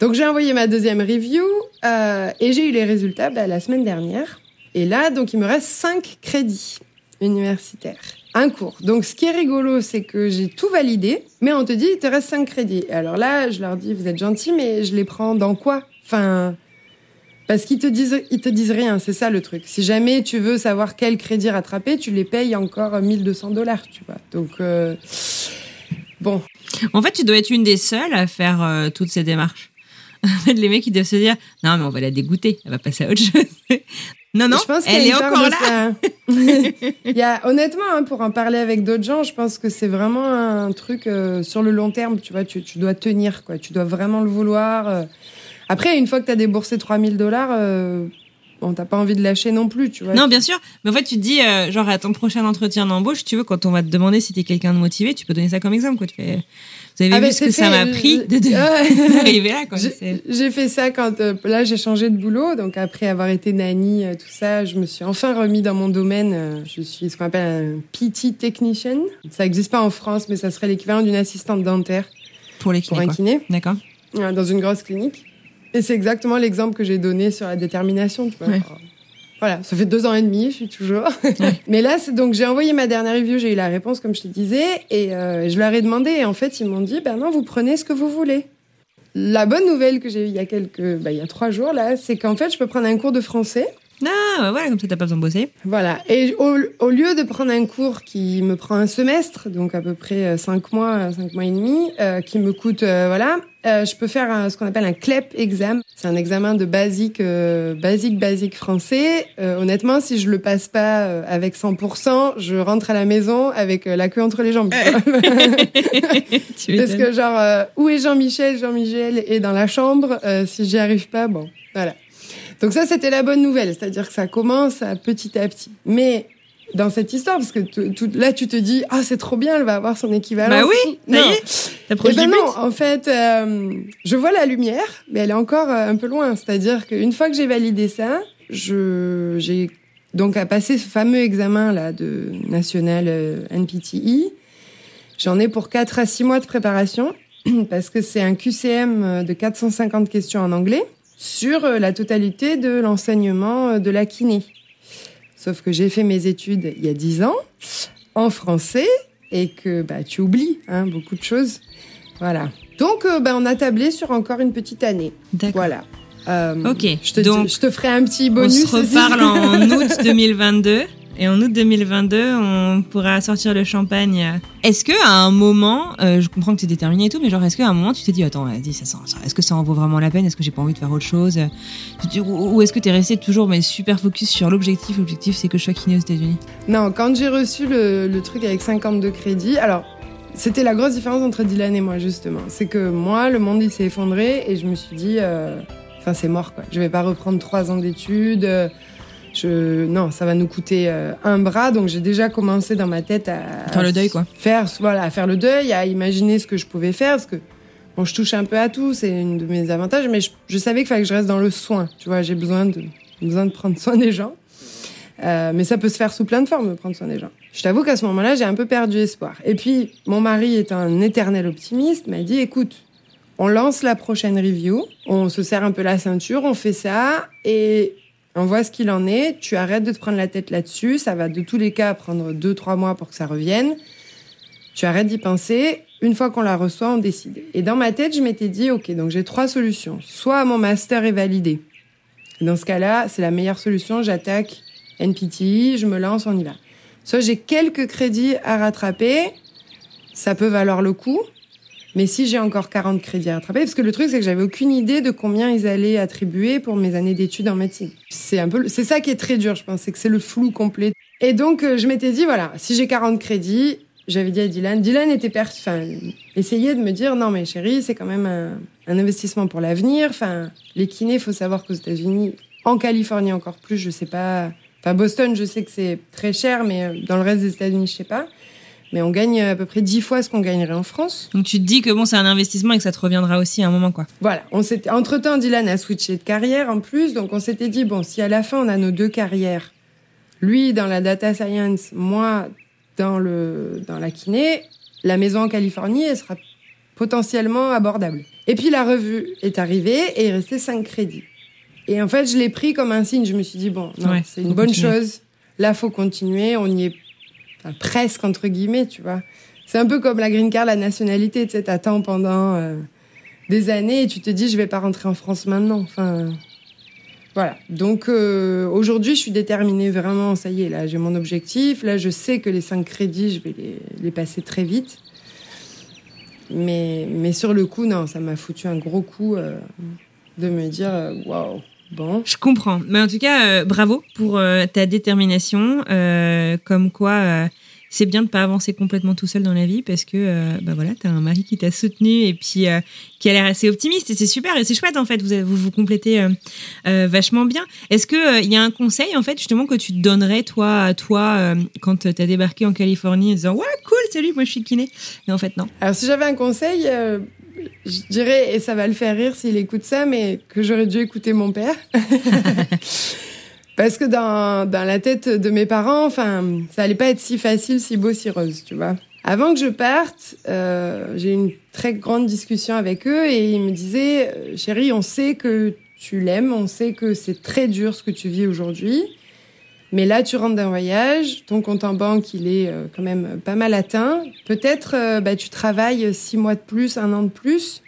Donc j'ai envoyé ma deuxième review euh, et j'ai eu les résultats bah, la semaine dernière. Et là, donc il me reste cinq crédits universitaires. Un cours. Donc ce qui est rigolo, c'est que j'ai tout validé, mais on te dit il te reste cinq crédits. Et alors là, je leur dis vous êtes gentils, mais je les prends dans quoi? Enfin, parce qu'ils te disent ils te disent rien, c'est ça le truc. Si jamais tu veux savoir quel crédit rattraper, tu les payes encore 1200 dollars, tu vois. Donc euh, bon. En fait, tu dois être une des seules à faire euh, toutes ces démarches. les mecs, ils doivent se dire non, mais on va la dégoûter, elle va passer à autre chose. non, non, je pense elle est encore là. ça. Il y a, honnêtement, hein, pour en parler avec d'autres gens, je pense que c'est vraiment un truc euh, sur le long terme. Tu vois, tu, tu dois tenir, quoi. Tu dois vraiment le vouloir. Après, une fois que tu as déboursé 3000 dollars, euh, bon, t'as pas envie de lâcher non plus, tu vois. Non, bien sûr. Mais en fait, tu te dis, euh, genre, à ton prochain entretien d'embauche, tu veux, quand on va te demander si t'es quelqu'un de motivé, tu peux donner ça comme exemple, quoi. Tu fais, vous avez Ah, vu ce que ça m'a pris de, de- Ouais. d'arriver là, quoi. J'ai- fait ça quand euh, là j'ai changé de boulot, donc après avoir été nanny, euh, tout ça, je me suis enfin remis dans mon domaine. euh, Je suis ce qu'on appelle un PT technician. Ça n'existe pas en France, mais ça serait l'équivalent d'une assistante dentaire Pour les pour kinés, un quoi. kiné D'accord. dans une grosse clinique. Et c'est exactement l'exemple que j'ai donné sur la détermination. Tu vois. Ouais. Alors, Voilà, ça fait deux ans et demi, je suis toujours. Mais là, c'est donc j'ai envoyé ma dernière review, j'ai eu la réponse comme je te disais, et euh, je leur ai demandé, et en fait, ils m'ont dit, ben non, vous prenez ce que vous voulez. La bonne nouvelle que j'ai eue il y a quelques, bah, il y a trois jours là, c'est qu'en fait, je peux prendre un cours de français. Ah, bah voilà, comme ça, t'as pas besoin de bosser. Voilà. Et au, au lieu de prendre un cours qui me prend un semestre, donc à peu près euh, cinq mois, euh, cinq mois et demi, euh, qui me coûte, euh, voilà, euh, je peux faire un- ce qu'on appelle un CLEP exam. C'est un examen de basique, euh, basique, basique français. Euh, honnêtement, si je le passe pas euh, avec 100%, je rentre à la maison avec euh, la queue entre les jambes. tu Parce que genre, euh, où est Jean-Michel? Jean-Michel est dans la chambre. Euh, si j'y arrive pas, bon, voilà. Donc ça, c'était la bonne nouvelle, c'est-à-dire que ça commence à petit à petit. Mais dans cette histoire, parce que là, tu te dis, ah, c'est trop bien, elle va avoir son équivalent. Bah oui, non. t'approches Eh ben non, en fait, euh, je vois la lumière, mais elle est encore euh, un peu loin. C'est-à-dire qu'une fois que j'ai validé ça, je j'ai donc à passer ce fameux examen là de national euh, NPTE. J'en ai pour 4 à 6 mois de préparation parce que c'est un QCM euh, de 450 questions en anglais sur euh, la totalité de l'enseignement euh, de la kiné. Sauf que j'ai fait mes études il y a 10 ans en français et que bah, tu oublies hein, beaucoup de choses. Voilà. Donc, euh, bah, on a tablé sur encore une petite année. D'accord. Voilà. Euh, Ok, Je te, donc, je te ferai un petit On bonus. se aussi. reparle en août 2022. Et en août 2022, on pourra sortir le champagne. Est-ce que à un moment, euh, je comprends que tu es déterminé et tout, mais genre, est-ce qu'à un moment, tu t'es dit, attends, vas-y, ça, sent- est-ce que ça en vaut vraiment la peine? Est-ce que j'ai pas envie de faire autre chose? Ou est-ce que tu es resté toujours mais super focus sur l'objectif? L'objectif, c'est que je sois kiné aux États-Unis. Non, quand j'ai reçu le, le truc avec 52 crédits, alors c'était la grosse différence entre Dylan et moi justement. C'est que moi, le monde il s'est effondré et je me suis dit, euh, enfin c'est mort quoi. Je vais pas reprendre trois ans d'études. euh, Je, non, ça va nous coûter euh, un bras. Donc j'ai déjà commencé dans ma tête à Faire le deuil, quoi. Faire voilà, à faire le deuil, à imaginer ce que je pouvais faire parce que bon, je touche un peu à tout, c'est une de mes avantages, mais je, je savais qu'il fallait que je reste dans le soin. Tu vois, j'ai besoin de besoin de prendre soin des gens. Euh, mais ça peut se faire sous plein de formes, de prendre soin des gens. Je t'avoue qu'à ce moment-là, j'ai un peu perdu espoir. Et puis, mon mari est un éternel optimiste, m'a dit, écoute, on lance la prochaine review, on se serre un peu la ceinture, on fait ça, et on voit ce qu'il en est. Tu arrêtes de te prendre la tête là-dessus, ça va de tous les cas prendre deux, trois mois pour que ça revienne. Tu arrêtes d'y penser. Une fois qu'on la reçoit, on décide. Et dans ma tête, je m'étais dit, OK, donc j'ai trois solutions. Soit mon master est validé. Dans ce cas-là, c'est la meilleure solution. J'attaque NPTI, je me lance, on y va. Soit j'ai quelques crédits à rattraper. Ça peut valoir le coup. Mais si j'ai encore 40 crédits à rattraper, parce que le truc, c'est que j'avais aucune idée de combien ils allaient attribuer pour mes années d'études en médecine. C'est un peu, c'est ça qui est très dur, je pense, c'est que c'est le flou complet. Et donc, euh, je m'étais dit, voilà, si j'ai 40 crédits, j'avais dit à Dylan, Dylan était per, enfin, essayait de me dire, non, mais chérie, c'est quand même un, un investissement pour l'avenir. Enfin, les kinés, faut savoir qu'aux États-Unis, en Californie encore plus, je sais pas, enfin, Boston, je sais que c'est très cher, mais euh, dans le reste des États-Unis, je sais pas. Mais on gagne à peu près 10 fois ce qu'on gagnerait en France. Donc tu te dis que bon, c'est un investissement et que ça te reviendra aussi à un moment, quoi. Voilà, on s'était entre temps Dylan a switché de carrière en plus, donc on s'était dit bon si à la fin on a nos deux carrières, lui dans la data science, moi dans le dans la kiné, la maison en Californie elle sera potentiellement abordable. Et puis la revue est arrivée et il restait 5 crédits. Et en fait, je l'ai pris comme un signe. Je me suis dit, bon, non, Ouais, c'est une bonne continuer. chose. Là, faut continuer. On y est presque, entre guillemets, tu vois. C'est un peu comme la green card, la nationalité. Tu sais, t'attends pendant euh, des années et tu te dis, je vais pas rentrer en France maintenant. Enfin, voilà. Donc, euh, aujourd'hui, je suis déterminée vraiment. Ça y est, là, j'ai mon objectif. Là, je sais que les cinq crédits, je vais les, passer très vite. Mais, mais sur le coup, non, ça m'a foutu un gros coup euh, de me dire, waouh, bon. Je comprends. Mais en tout cas, euh, bravo pour euh, ta détermination. euh, comme quoi, euh, c'est bien de pas avancer complètement tout seul dans la vie parce que euh, bah voilà, t'as un mari qui t'a soutenu et puis euh, qui a l'air assez optimiste et c'est super et c'est chouette en fait. Vous vous, vous complétez euh, euh, vachement bien. Est-ce que il y a un conseil en fait justement que tu te donnerais toi à toi euh, quand t'as débarqué en Californie en disant ouais cool salut moi je suis kiné. Mais en fait non. Alors, si j'avais un conseil, euh, je dirais, et ça va le faire rire s'il écoute ça, mais que j'aurais dû écouter mon père. Parce que dans, dans la tête de mes parents, enfin, ça allait pas être si facile, si beau, si rose, tu vois. Avant que je parte, euh, j'ai eu une très grande discussion avec eux et ils me disaient, euh, chérie, on sait que tu l'aimes, on sait que c'est très dur ce que tu vis aujourd'hui. Mais là, tu rentres d'un voyage, ton compte en banque, il est euh, quand même pas mal atteint. Peut-être, euh, bah, tu travailles six mois de plus, un an de plus.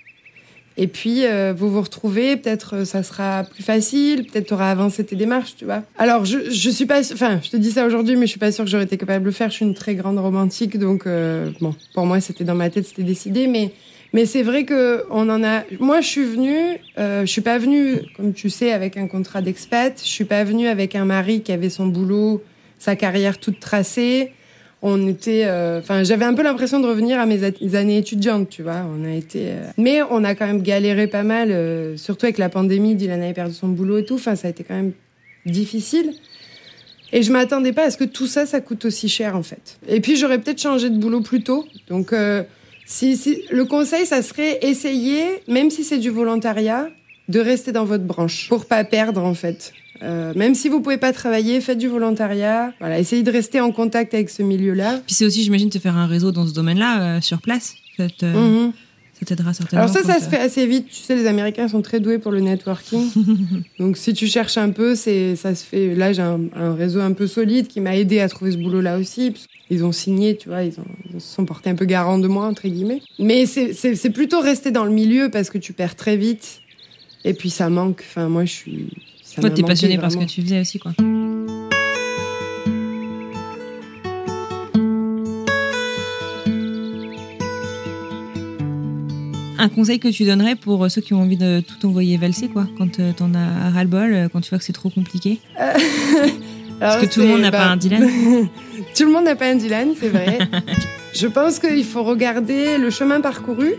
Et puis, euh, vous vous retrouvez, peut-être euh, ça sera plus facile, peut-être tu auras avancé tes démarches, tu vois. Alors, je, je suis pas... Enfin, je te dis ça aujourd'hui, mais je suis pas sûre que j'aurais été capable de le faire. Je suis une très grande romantique, donc, euh, bon, pour moi, c'était dans ma tête, c'était décidé. Mais, mais c'est vrai que on en a... Moi, je suis venue... Euh, je suis pas venue, comme tu sais, avec un contrat d'expat. Je suis pas venue avec un mari qui avait son boulot, sa carrière toute tracée. On était euh, enfin j'avais un peu l'impression de revenir à mes années étudiantes tu vois. On a été euh, mais on a quand même galéré pas mal euh, surtout avec la pandémie Dylan avait perdu son boulot et tout. Enfin ça a été quand même difficile. Et je m'attendais pas à ce que tout ça ça coûte aussi cher en fait. Et puis j'aurais peut-être changé de boulot plus tôt. Donc euh, si, si le conseil ça serait essayer même si c'est du volontariat de rester dans votre branche pour pas perdre en fait euh, même si vous pouvez pas travailler, faites du volontariat. Voilà, essayez de rester en contact avec ce milieu-là. Puis c'est aussi j'imagine te faire un réseau dans ce domaine-là euh, sur place. Ça te- Mhm. ça t'aidera certainement. Alors ça, ça se euh, fait assez vite. Tu sais, les Américains sont très doués pour le networking. Donc si tu cherches un peu, c'est ça se fait. Là, j'ai un, un réseau un peu solide qui m'a aidé à trouver ce boulot-là aussi. parce qu'ils ont signé, tu vois, ils, ont, ils se sont portés un peu garants de moi entre guillemets. Mais c'est plutôt rester dans le milieu parce que tu perds très vite. Et puis ça manque. Enfin, moi, je suis. ça Toi, t'es passionné par ce que tu faisais aussi, quoi. Un conseil que tu donnerais pour ceux qui ont envie de tout envoyer valser, quoi, quand euh, t'en as ras-le-bol, euh, quand tu vois que c'est trop compliqué? Alors, que tout le monde n'a bah, pas un Dylan. Tout le monde n'a pas un Dylan, c'est vrai. Je pense qu'il faut regarder le chemin parcouru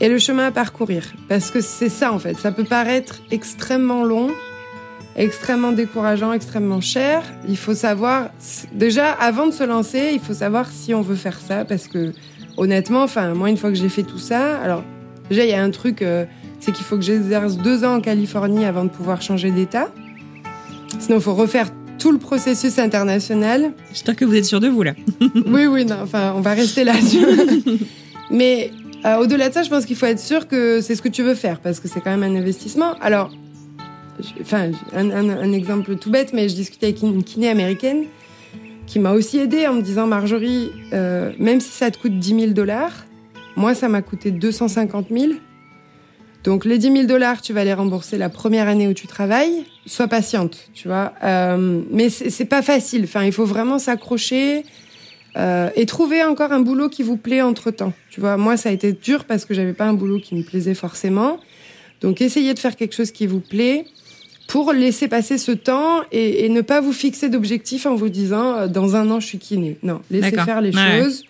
et le chemin à parcourir. Parce que c'est ça, en fait. Ça peut paraître extrêmement long, extrêmement décourageant, extrêmement cher. Il faut savoir, déjà, avant de se lancer, il faut savoir si on veut faire ça. Parce que, honnêtement, enfin, moi, une fois que j'ai fait tout ça, alors, déjà, il y a un truc, euh, c'est qu'il faut que j'exerce deux ans en Californie avant de pouvoir changer d'état. Sinon, il faut refaire tout le processus international. J'espère que vous êtes sûr de vous, là. Oui, oui, non, enfin, on va rester là. Mais euh, au-delà de ça, je pense qu'il faut être sûr que c'est ce que tu veux faire, parce que c'est quand même un investissement. Alors, enfin, un, un- un exemple tout bête, mais je discutais avec une kiné américaine qui m'a aussi aidée en me disant, Marjorie, euh, même si ça te coûte 10 000 dollars, moi, ça m'a coûté 250 000. Donc, les 10 000 dollars, tu vas les rembourser la première année où tu travailles. Sois patiente, tu vois. Euh, mais c'est pas facile. Enfin, il faut vraiment s'accrocher. Euh, et trouver encore un boulot qui vous plaît entre temps. Tu vois, moi, ça a été dur parce que j'avais pas un boulot qui me plaisait forcément. Donc, essayez de faire quelque chose qui vous plaît pour laisser passer ce temps et, et ne pas vous fixer d'objectifs en vous disant euh, dans un an je suis kiné. Non, laissez faire les Ouais. choses.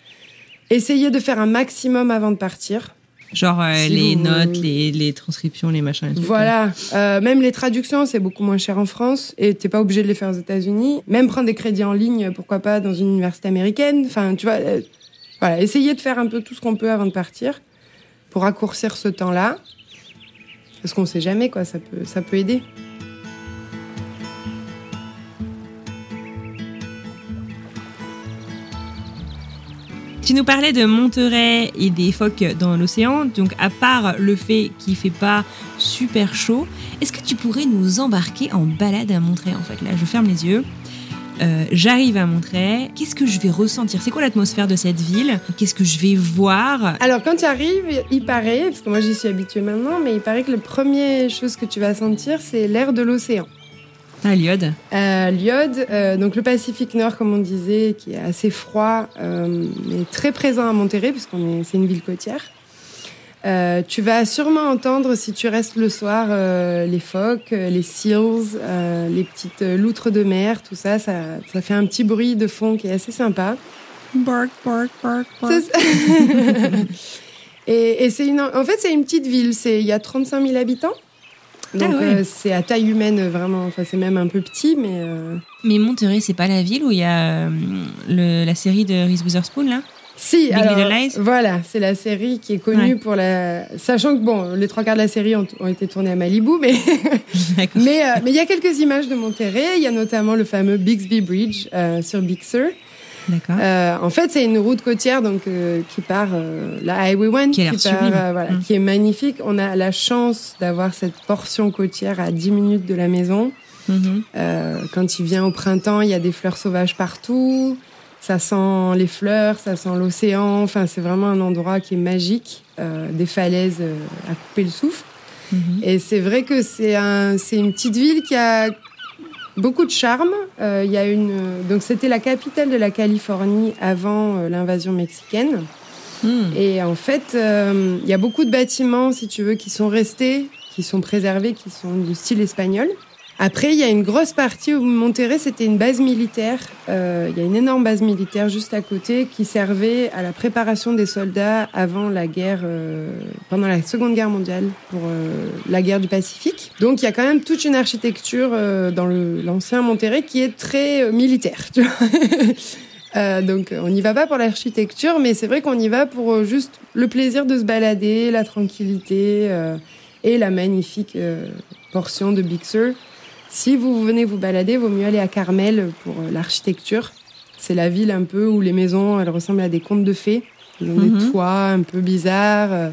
Essayez de faire un maximum avant de partir. Genre euh, Si les vous- notes, les, les transcriptions, les machins. les Voilà. Euh, même les traductions, c'est beaucoup moins cher en France et t'es pas obligé de les faire aux États-Unis. Même prendre des crédits en ligne, pourquoi pas dans une université américaine. Enfin, tu vois, euh, voilà, essayez de faire un peu tout ce qu'on peut avant de partir pour raccourcir ce temps-là. Parce qu'on sait jamais, quoi, ça peut, ça peut aider. Tu nous parlais de Monterey et des phoques dans l'océan. Donc, à part le fait qu'il fait pas super chaud, est-ce que tu pourrais nous embarquer en balade à Monterey? En fait, là, je ferme les yeux. Euh, j'arrive à Monterey. Qu'est-ce que je vais ressentir? C'est quoi l'atmosphère de cette ville? Qu'est-ce que je vais voir? Alors, quand tu arrives, il paraît, parce que moi j'y suis habituée maintenant, mais il paraît que la première chose que tu vas sentir, c'est l'air de l'océan. Ah, l'iode. Euh, l'iode, euh, donc le Pacifique Nord, comme on disait, qui est assez froid, euh, mais très présent à Monterrey, puisqu'on est, c'est une ville côtière. Euh, tu vas sûrement entendre, si tu restes le soir, euh, les phoques, les seals, euh, les petites loutres de mer, tout ça, ça, ça fait un petit bruit de fond qui est assez sympa. Bark, bark, bark, C'est ça. et et c'est une, en fait, c'est une petite ville. C'est, il y a 35 000 habitants. Donc, Ah ouais. euh, c'est à taille humaine, vraiment. Enfin, c'est même un peu petit, mais. euh, Mais Monterey, c'est pas la ville où il y a euh, le- la série de Reese Witherspoon, là? Si, Big alors, Little Lies? voilà, c'est la série qui est connue Ouais. pour la. Sachant que, bon, les trois quarts de la série ont, ont été tournés à Malibu, mais mais euh, mais il y a quelques images de Monterrey. Il y a notamment le fameux Bixby Bridge euh, sur Big Sur. D'accord. Euh, en fait, c'est une route côtière donc euh, qui part euh, la Highway 1 Qui part, sublime. euh, voilà, Mm. qui est magnifique. On a la chance d'avoir cette portion côtière à 10 minutes de la maison. Mhm. Euh, quand il vient au printemps, il y a des fleurs sauvages partout. Ça sent les fleurs, ça sent l'océan. Enfin, c'est vraiment un endroit qui est magique. Euh, des falaises à couper le souffle. Mhm. Et c'est vrai que c'est un, c'est une petite ville qui a beaucoup de charme. Euh, Il y a une, donc c'était la capitale de la Californie avant euh, l'invasion mexicaine. Mhm. Et en fait, euh, il y a beaucoup de bâtiments, si tu veux, qui sont restés, qui sont préservés, qui sont du style espagnol. Après, il y a une grosse partie où Monterrey, c'était une base militaire. Euh, Il y a une énorme base militaire juste à côté qui servait à la préparation des soldats avant la guerre, euh, pendant la Seconde Guerre mondiale, pour euh, la guerre du Pacifique. Donc, il y a quand même toute une architecture euh, dans l'ancien Monterrey qui est très euh, militaire. Tu vois Euh, donc on n'y va pas pour l'architecture, mais c'est vrai qu'on y va pour euh, juste le plaisir de se balader, la tranquillité euh, et la magnifique euh, portion de Big. Si vous venez vous balader, vaut mieux aller à Carmel pour euh, l'architecture. C'est la ville un peu où les maisons, elles ressemblent à des contes de fées. Ils ont Mhm. des toits un peu bizarres. euh,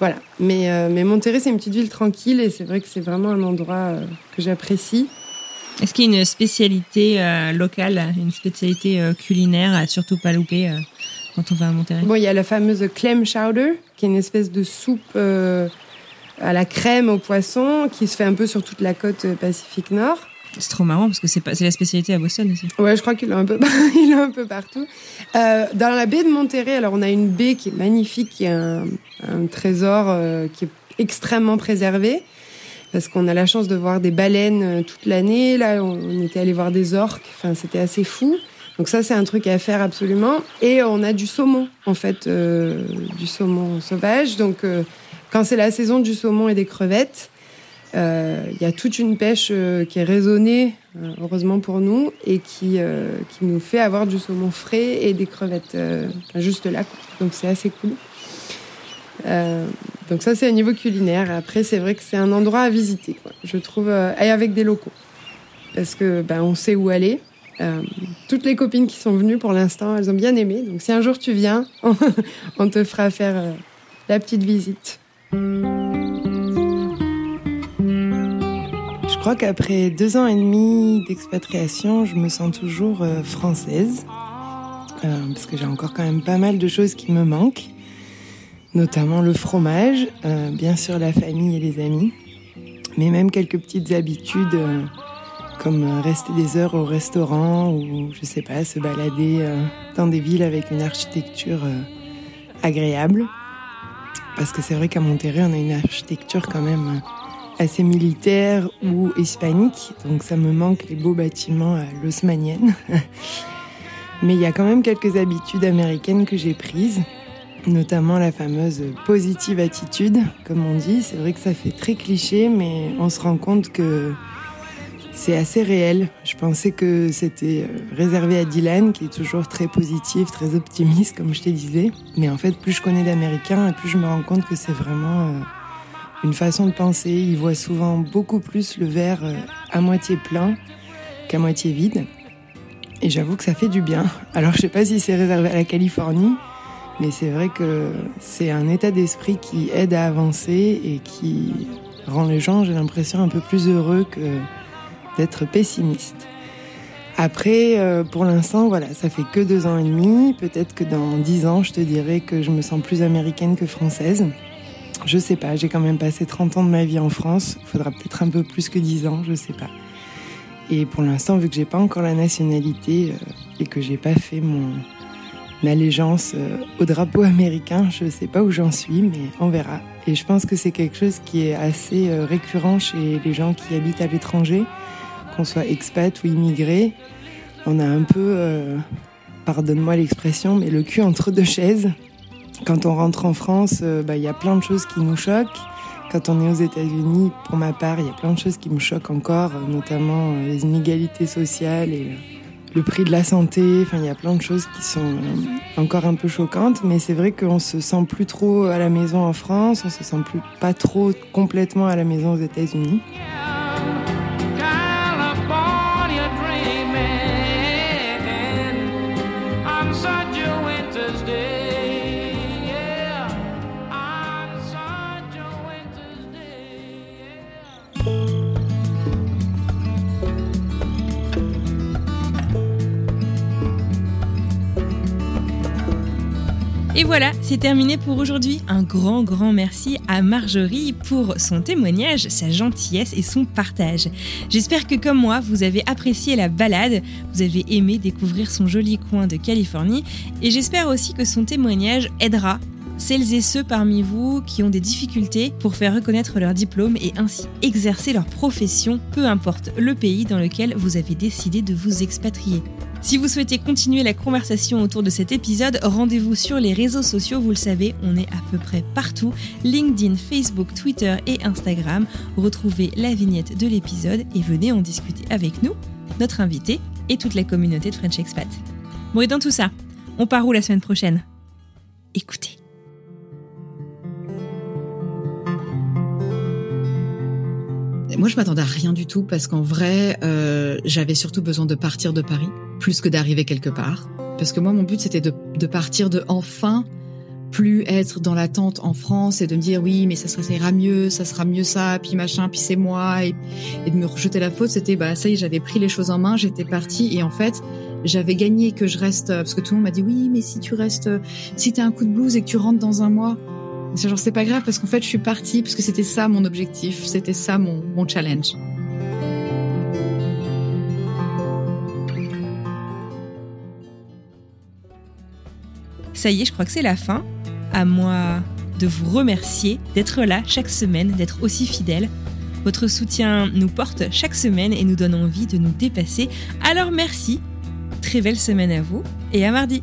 voilà. Mais, euh, mais Monterrey, c'est une petite ville tranquille et c'est vrai que c'est vraiment un endroit euh, que j'apprécie. Est-ce qu'il y a une spécialité locale, une spécialité culinaire à surtout pas louper quand on va à Monterey Bon, il y a la fameuse clam chowder, qui est une espèce de soupe euh, à la crème au poisson, qui se fait un peu sur toute la côte euh, Pacifique Nord. C'est trop marrant parce que c'est la spécialité à Boston aussi. Ouais, je crois qu'il est un peu, il est un peu partout. Euh, dans la baie de Monterrey, alors on a une baie qui est magnifique, qui est un, un trésor euh, qui est extrêmement préservé. Parce qu'on a la chance de voir des baleines toute l'année. Là, on, on était allé voir des orques. Enfin, c'était assez fou. Donc ça, c'est un truc à faire absolument. Et on a du saumon, en fait, euh, du saumon sauvage. Donc, euh, quand c'est la saison du saumon et des crevettes, euh, il y a toute une pêche euh, qui est raisonnée, euh, heureusement pour nous, et qui, euh, qui nous fait avoir du saumon frais et des crevettes euh, juste là. Donc c'est assez cool. Euh, donc ça, c'est au niveau culinaire. Après, c'est vrai que c'est un endroit à visiter, je trouve, euh, et avec des locaux. Parce que ben, on sait où aller. Euh, toutes les copines qui sont venues pour l'instant, elles ont bien aimé. Donc si un jour tu viens, on te fera faire euh, la petite visite. Je crois qu'après deux ans et demi d'expatriation, je me sens toujours euh, française. Euh, parce que j'ai encore quand même pas mal de choses qui me manquent. Notamment le fromage, euh, bien sûr la famille et les amis. Mais même quelques petites habitudes comme rester des heures au restaurant ou je sais pas, se balader dans des villes avec une architecture agréable. Parce que c'est vrai qu'à Monterrey, on a une architecture quand même euh, assez militaire ou hispanique, donc ça me manque les beaux bâtiments à l'haussmanienne. Mais il y a quand même quelques habitudes américaines que j'ai prises, notamment la fameuse positive attitude, comme on dit. C'est vrai que ça fait très cliché, mais on se rend compte que c'est assez réel. Je pensais que c'était euh, réservé à Dylan, qui est toujours très positif, très optimiste, comme je te disais. Mais en fait, plus je connais d'Américains, plus je me rends compte que c'est vraiment euh, une façon de penser. Ils voient souvent beaucoup plus le verre euh, à moitié plein qu'à moitié vide. Et j'avoue que ça fait du bien. Alors je sais pas si c'est réservé à la Californie, Mais c'est vrai que c'est un état d'esprit qui aide à avancer et qui rend les gens, j'ai l'impression, un peu plus heureux que d'être pessimiste. Après, euh, pour l'instant, voilà, ça fait que deux ans et demi. Peut-être que dans dix ans, je te dirais que je me sens plus américaine que française. Je sais pas, j'ai quand même passé 30 ans de ma vie en France. Il faudra peut-être un peu plus que dix ans, je sais pas. Et pour l'instant, vu que j'ai pas encore la nationalité euh, et que j'ai pas fait mon allégeance euh, au drapeau américain, je sais pas où j'en suis, mais on verra. Et je pense que c'est quelque chose qui est assez récurrent chez les gens qui habitent à l'étranger qu'on soit expat ou immigré, on a un peu, euh, pardonne-moi l'expression, mais le cul entre deux chaises. Quand on rentre en France, euh, bah, il y a plein de choses qui nous choquent. Quand on est aux États-Unis, pour ma part, il y a plein de choses qui me choquent encore, notamment euh, les inégalités sociales et le prix de la santé. Enfin, il y a plein de choses qui sont encore un peu choquantes, mais c'est vrai qu'on se sent plus trop à la maison en France, on se sent plus pas trop complètement à la maison aux États-Unis. Et voilà, c'est terminé pour aujourd'hui. Un grand, grand merci à Marjorie pour son témoignage, sa gentillesse et son partage. J'espère que comme moi, vous avez apprécié la balade, vous avez aimé découvrir son joli coin de Californie et j'espère aussi que son témoignage aidera celles et ceux parmi vous qui ont des difficultés pour faire reconnaître leur diplôme et ainsi exercer leur profession, peu importe le pays dans lequel vous avez décidé de vous expatrier. Si vous souhaitez continuer la conversation autour de cet épisode, rendez-vous sur les réseaux sociaux, vous le savez, on est à peu près partout, LinkedIn, Facebook, Twitter et Instagram. Retrouvez la vignette de l'épisode et venez en discuter avec nous, notre invité et toute la communauté de French Expat. Bon et dans tout ça, on part où la semaine prochaine? Moi, je m'attendais à rien du tout parce qu'en vrai, euh, j'avais surtout besoin de partir de Paris plus que d'arriver quelque part. Parce que moi, mon but, c'était de, partir de enfin plus être dans l'attente en France et de me dire oui, mais ça, ça ira mieux, ça sera mieux ça, puis machin, puis c'est moi, et, de me rejeter la faute. C'était bah ça y est, j'avais pris les choses en main, j'étais partie et en fait, j'avais gagné que je reste parce que tout le monde m'a dit oui, mais si tu restes, si t'as un coup de blues et que tu rentres dans un mois, genre c'est pas grave parce qu'en fait je suis partie parce que c'était ça mon objectif, c'était ça mon, mon challenge. Ça y est, je crois que c'est la fin. À moi de vous remercier d'être là chaque semaine, d'être aussi fidèle. Votre soutien nous porte chaque semaine et nous donne envie de nous dépasser. Alors merci. Très belle semaine à vous et à mardi.